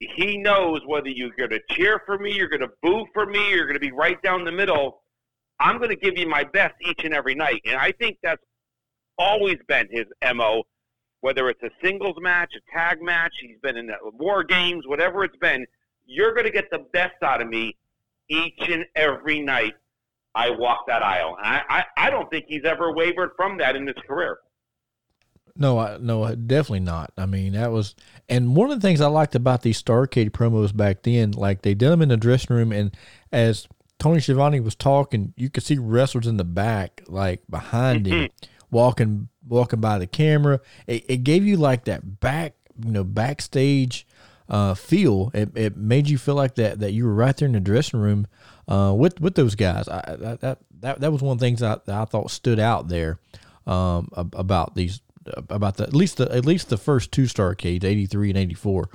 he knows whether you're going to cheer for me, you're going to boo for me, you're going to be right down the middle. I'm going to give you my best each and every night. And I think that's always been his MO, whether it's a singles match, a tag match, he's been in war games, whatever it's been. You're going to get the best out of me each and every night I walk that aisle. And I, I, I don't think he's ever wavered from that in his career. No, I, no, definitely not. I mean, that was, and one of the things I liked about these Starrcade promos back then, like they did them in the dressing room, and as Tony Schiavone was talking, you could see wrestlers in the back, like behind him, walking walking by the camera. It, it gave you like that back, you know, backstage uh, feel. It, it made you feel like that that you were right there in the dressing room uh, with with those guys. I, that that that was one of the things I, that I thought stood out there um, about these about the at least the at least the first two Starrcades, eighty three and eighty four.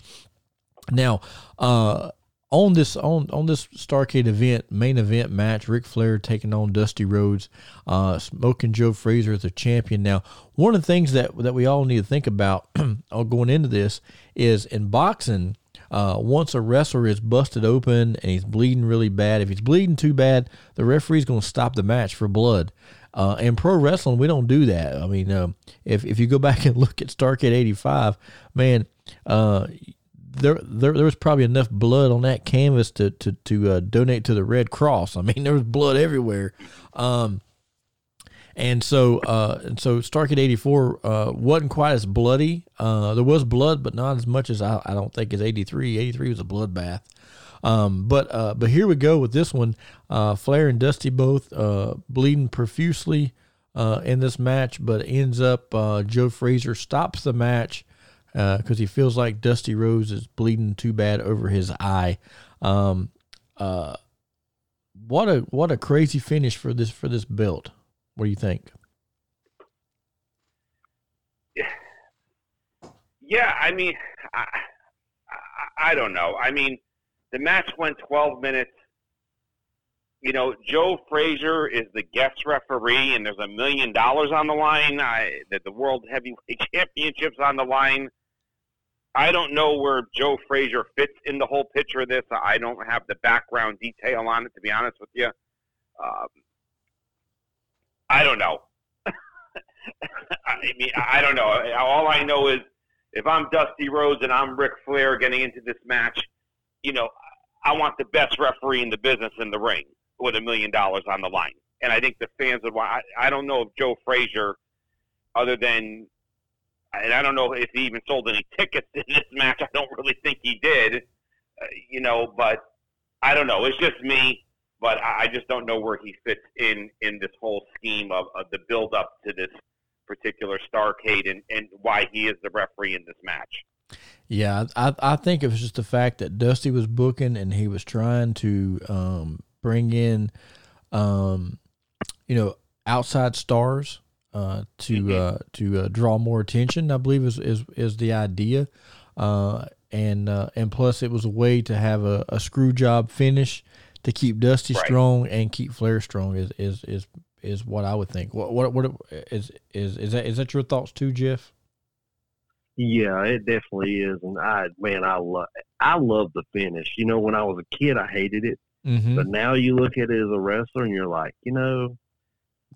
Now, uh, on this on on this Starrcade event, main event match, Ric Flair taking on Dusty Rhodes, uh, Smoking Joe Frazier as the champion. Now, one of the things that that we all need to think about going into this is in boxing. Uh, once a wrestler is busted open and he's bleeding really bad, if he's bleeding too bad, the referee's going to stop the match for blood. Uh, in pro wrestling, we don't do that. I mean, uh, if if you go back and look at Starrcade '85, man, uh, there, there there was probably enough blood on that canvas to to to uh, donate to the Red Cross. I mean, there was blood everywhere. Um, and so uh, and so Starrcade '84 uh, wasn't quite as bloody. Uh, there was blood, but not as much as I, I don't think as '83. '83 was a bloodbath. Um, but uh, but here we go with this one. Uh, Flair and Dusty both uh, bleeding profusely uh, in this match, but ends up uh, Joe Frazier stops the match because uh, he feels like Dusty Rhodes is bleeding too bad over his eye. Um, what a what a crazy finish for this for this belt. What do you think? Yeah, I mean, I, I, I don't know. I mean, the match went 12 minutes. You know, Joe Frazier is the guest referee, and there's a million dollars on the line. I, that the World Heavyweight Championship's on the line. I don't know where Joe Frazier fits in the whole picture of this. I don't have the background detail on it, to be honest with you. Um, I don't know. I mean, I don't know. All I know is if I'm Dusty Rhodes and I'm Ric Flair getting into this match, you know, I want the best referee in the business in the ring with a million dollars on the line. And I think the fans would want. I, I don't know if Joe Frazier, other than and I don't know if he even sold any tickets in this match. I don't really think he did, uh, you know. But I don't know. It's just me, but I just don't know where he fits in in this whole scheme of, of the build up to this particular Starrcade and, and why he is the referee in this match. Yeah, I I think it was just the fact that Dusty was booking and he was trying to um, bring in, um, you know, outside stars uh, to mm-hmm. uh, to uh, draw more attention. I believe is is, is the idea, uh, and uh, and plus it was a way to have a, a screw job finish to keep Dusty right. strong and keep Flair strong. Is is is is what I would think. What what what is is is that is that your thoughts too, Jeff? Yeah, it definitely is, and I man, I love I love the finish. You know, when I was a kid, I hated it, mm-hmm. but now you look at it as a wrestler, and you're like, you know,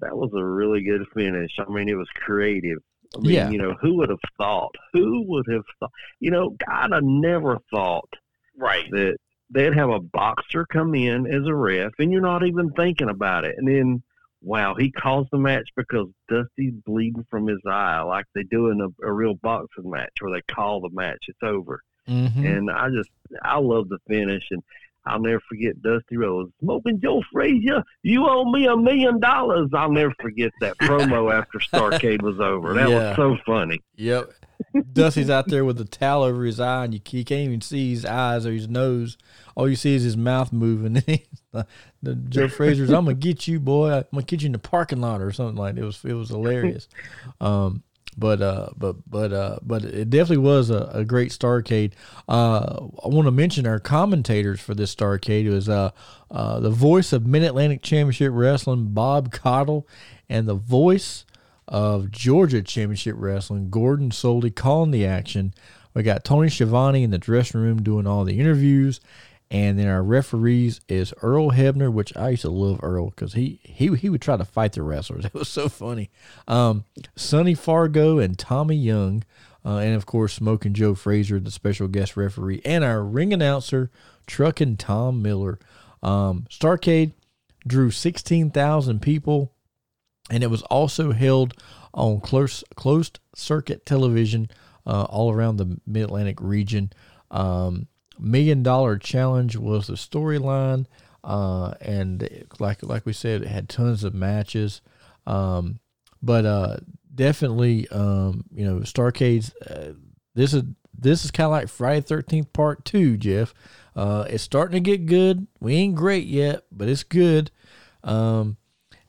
that was a really good finish. I mean, it was creative. I mean, yeah. you know, who would have thought? Who would have thought? You know, God, I never thought right that they'd have a boxer come in as a ref, and you're not even thinking about it. And then, wow, he calls the match because Dusty's bleeding from his eye, like they do in a, a real boxing match where they call the match. It's over. Mm-hmm. And I just, I love the finish. And I'll never forget Dusty Rhodes. Smoking Joe Frazier, you owe me a million dollars. I'll never forget that promo after Starrcade was over. That yeah. was so funny. Yep. Dusty's out there with a towel over his eye, and you, you can't even see his eyes or his nose. All you see is his mouth moving. the, Joe Frazier's, "I'm gonna get you, boy. I'm gonna get you in the parking lot or something like. It was it was hilarious. Um, but uh, but but uh, but it definitely was a, a great Starrcade. Uh, I want to mention our commentators for this Starrcade. It was uh, uh, the voice of Mid Atlantic Championship Wrestling, Bob Caudle, and the voice of Georgia Championship Wrestling, Gordon Solie, calling the action. We got Tony Schiavone in the dressing room doing all the interviews, And then our referees is Earl Hebner, which I used to love Earl because he, he he would try to fight the wrestlers. It was so funny. Um, Sonny Fargo and Tommy Young, uh, and of course Smoking Joe Frazier, the special guest referee, and our ring announcer, Truckin' Tom Miller. Um, Starrcade drew sixteen thousand people, and it was also held on close closed circuit television uh, all around the Mid Atlantic region. Um, Million Dollar Challenge was the storyline, uh, and like like we said, it had tons of matches. Um, but uh, definitely, um, you know, Starrcade's. Uh, this is this is kind of like Friday Thirteenth Part Two, Jeff. Uh, it's starting to get good. We ain't great yet, but it's good. Um,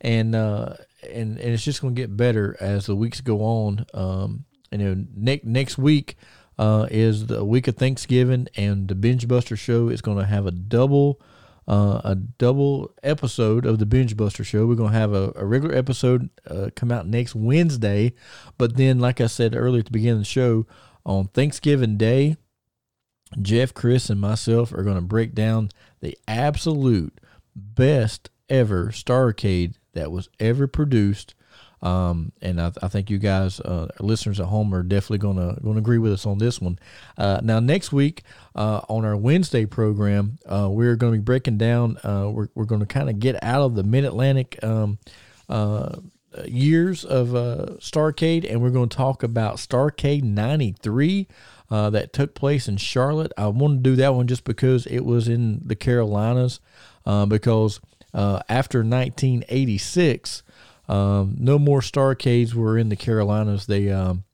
and uh, and and it's just going to get better as the weeks go on. Um, you know, next next week uh, is the week of Thanksgiving, and the Bengebuster Show is going to have a double. Uh, a double episode of the Bengebuster Show. We're gonna have a, a regular episode uh, come out next Wednesday, but then, like I said earlier at the beginning of the show, on Thanksgiving Day, Jeff, Chris, and myself are gonna break down the absolute best ever Starrcade that was ever produced. Um, and I, I, think you guys, uh, listeners at home, are definitely gonna gonna agree with us on this one. Uh, now, next week uh, on our Wednesday program, uh, we're going to be breaking down. Uh, we're we're going to kind of get out of the Mid Atlantic. Um, uh, years of Starrcade, and we're going to talk about Starrcade '93 that took place in Charlotte. I want to do that one just because it was in the Carolinas, because after 1986. Um, no more Starrcades were in the Carolinas. They, um,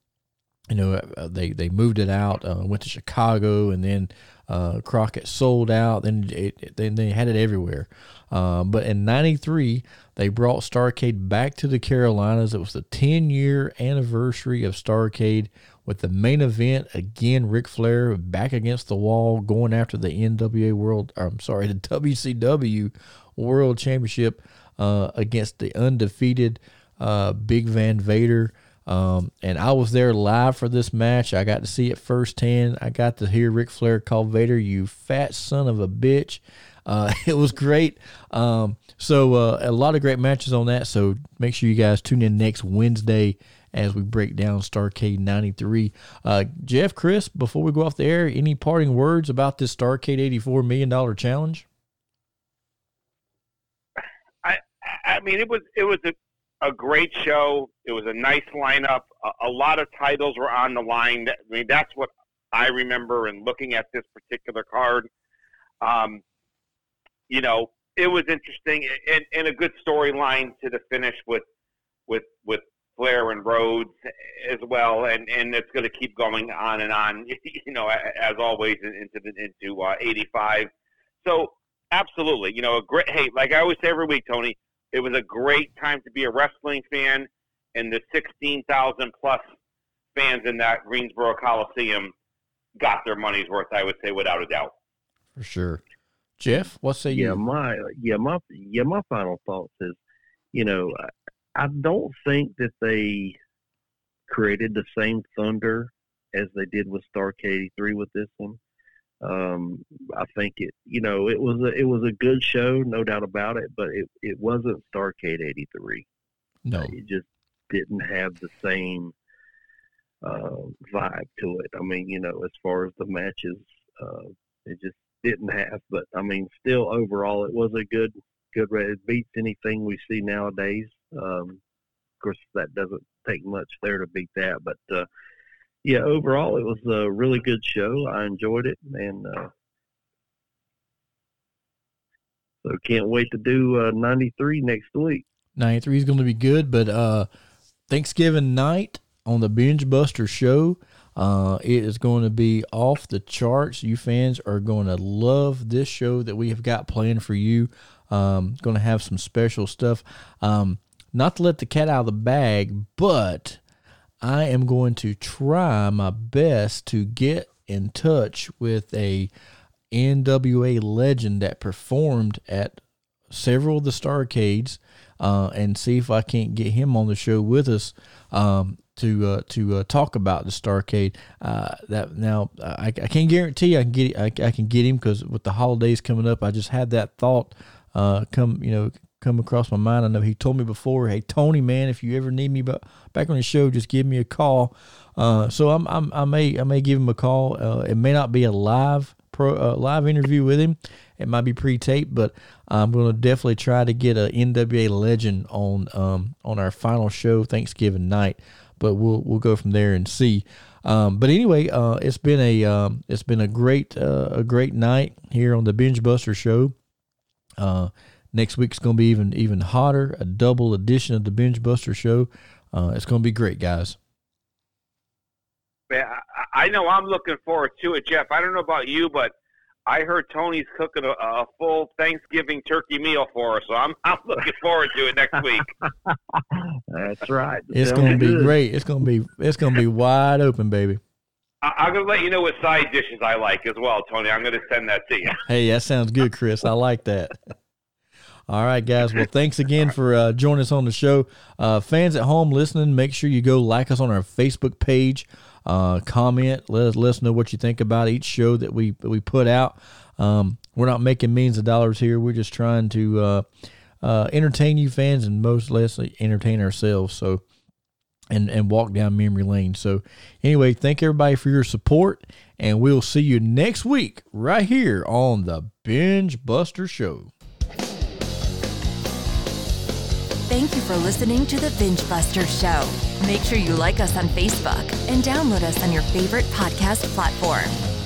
you know, uh, they they moved it out, uh, went to Chicago, and then uh, Crockett sold out. Then it, then they had it everywhere. Um, but in '93, they brought Starrcade back to the Carolinas. It was the 10 year anniversary of Starrcade with the main event again. Ric Flair back against the wall, going after the NWA World. I'm sorry, the WCW World Championship uh, against the undefeated uh, Big Van Vader. Um, and I was there live for this match. I got to see it firsthand. I got to hear Ric Flair call Vader, "You fat son of a bitch." Uh, it was great. Um, so uh, a lot of great matches on that. So make sure you guys tune in next Wednesday as we break down Starrcade '93. Uh, Jeff, Chris, before we go off the air, any parting words about this Starrcade '84 million dollar challenge? I mean, it was it was a, a great show. It was a nice lineup. A, a lot of titles were on the line. I mean, that's what I remember. in looking at this particular card, um, you know, it was interesting and, and a good storyline to the finish with with with Flair and Rhodes as well, and and it's going to keep going on and on. You know, as always into the, into uh, '85. So absolutely, you know, a great. Hey, like I always say every week, Tony, it was a great time to be a wrestling fan, and the 16,000 plus fans in that Greensboro Coliseum got their money's worth. I would say without a doubt. For sure, Jeff. What say you? Yeah, my yeah my yeah my final thoughts is, you know, I, I don't think that they created the same thunder as they did with Starrcade 3 with this one. Um, I think it, you know, it was a, it was a good show, no doubt about it, but it, it wasn't Starrcade '83. No, it just didn't have the same uh, vibe to it. I mean, you know, as far as the matches, uh, it just didn't have. But I mean, still overall, it was a good good. It beats anything we see nowadays. Um, of course, that doesn't take much there to beat that, but uh, yeah, overall, it was a really good show. I enjoyed it, and uh, so can't wait to do uh, 93 next week. 93 is going to be good, but uh, Thanksgiving night on the Bengebuster show, uh, it is going to be off the charts. You fans are going to love this show that we have got planned for you. Um, going to have some special stuff. Um, not to let the cat out of the bag, but I am going to try my best to get in touch with a NWA legend that performed at several of the Starrcades uh, and see if I can't get him on the show with us. Um, to uh, to uh, talk about the Starrcade. Uh, that now I, I can't guarantee I can get I, I can get him because with the holidays coming up, I just had that thought uh, come you know come across my mind. I know he told me before, hey Tony, man, if you ever need me back on the show, just give me a call. Uh, so I'm, I'm, i may I may give him a call. Uh, it may not be a live pro uh, live interview with him. It might be pre-taped, but I'm going to definitely try to get a NWA legend on um, on our final show Thanksgiving night. But we'll we'll go from there and see. Um, but anyway, uh, it's been a um, it's been a great uh, a great night here on the Bengebuster Show. Uh, next week's going to be even even hotter. A double edition of the Bengebuster Show. Uh, it's going to be great, guys. Man, I know I'm looking forward to it, Jeff. I don't know about you, but I heard Tony's cooking a, a full Thanksgiving turkey meal for us, so I'm I'm looking forward to it next week. That's right. It's going to be great. It's going to be it's going to be wide open, baby. I, am going to let you know what side dishes I like as well, Tony. I'm going to send that to you. Hey, that sounds good, Chris. I like that. All right, guys. Well, thanks again for uh, joining us on the show. Uh, fans at home listening, make sure you go like us on our Facebook page. Uh, comment, let us, let us know what you think about each show that we we put out. Um, we're not making millions of dollars here. We're just trying to uh, uh, entertain you fans and mostly entertain ourselves. So and and walk down memory lane. So anyway, thank everybody for your support, and we'll see you next week right here on the Bengebuster Show. Thank you for listening to the Bengebuster Show. Make sure you like us on Facebook and download us on your favorite podcast platform.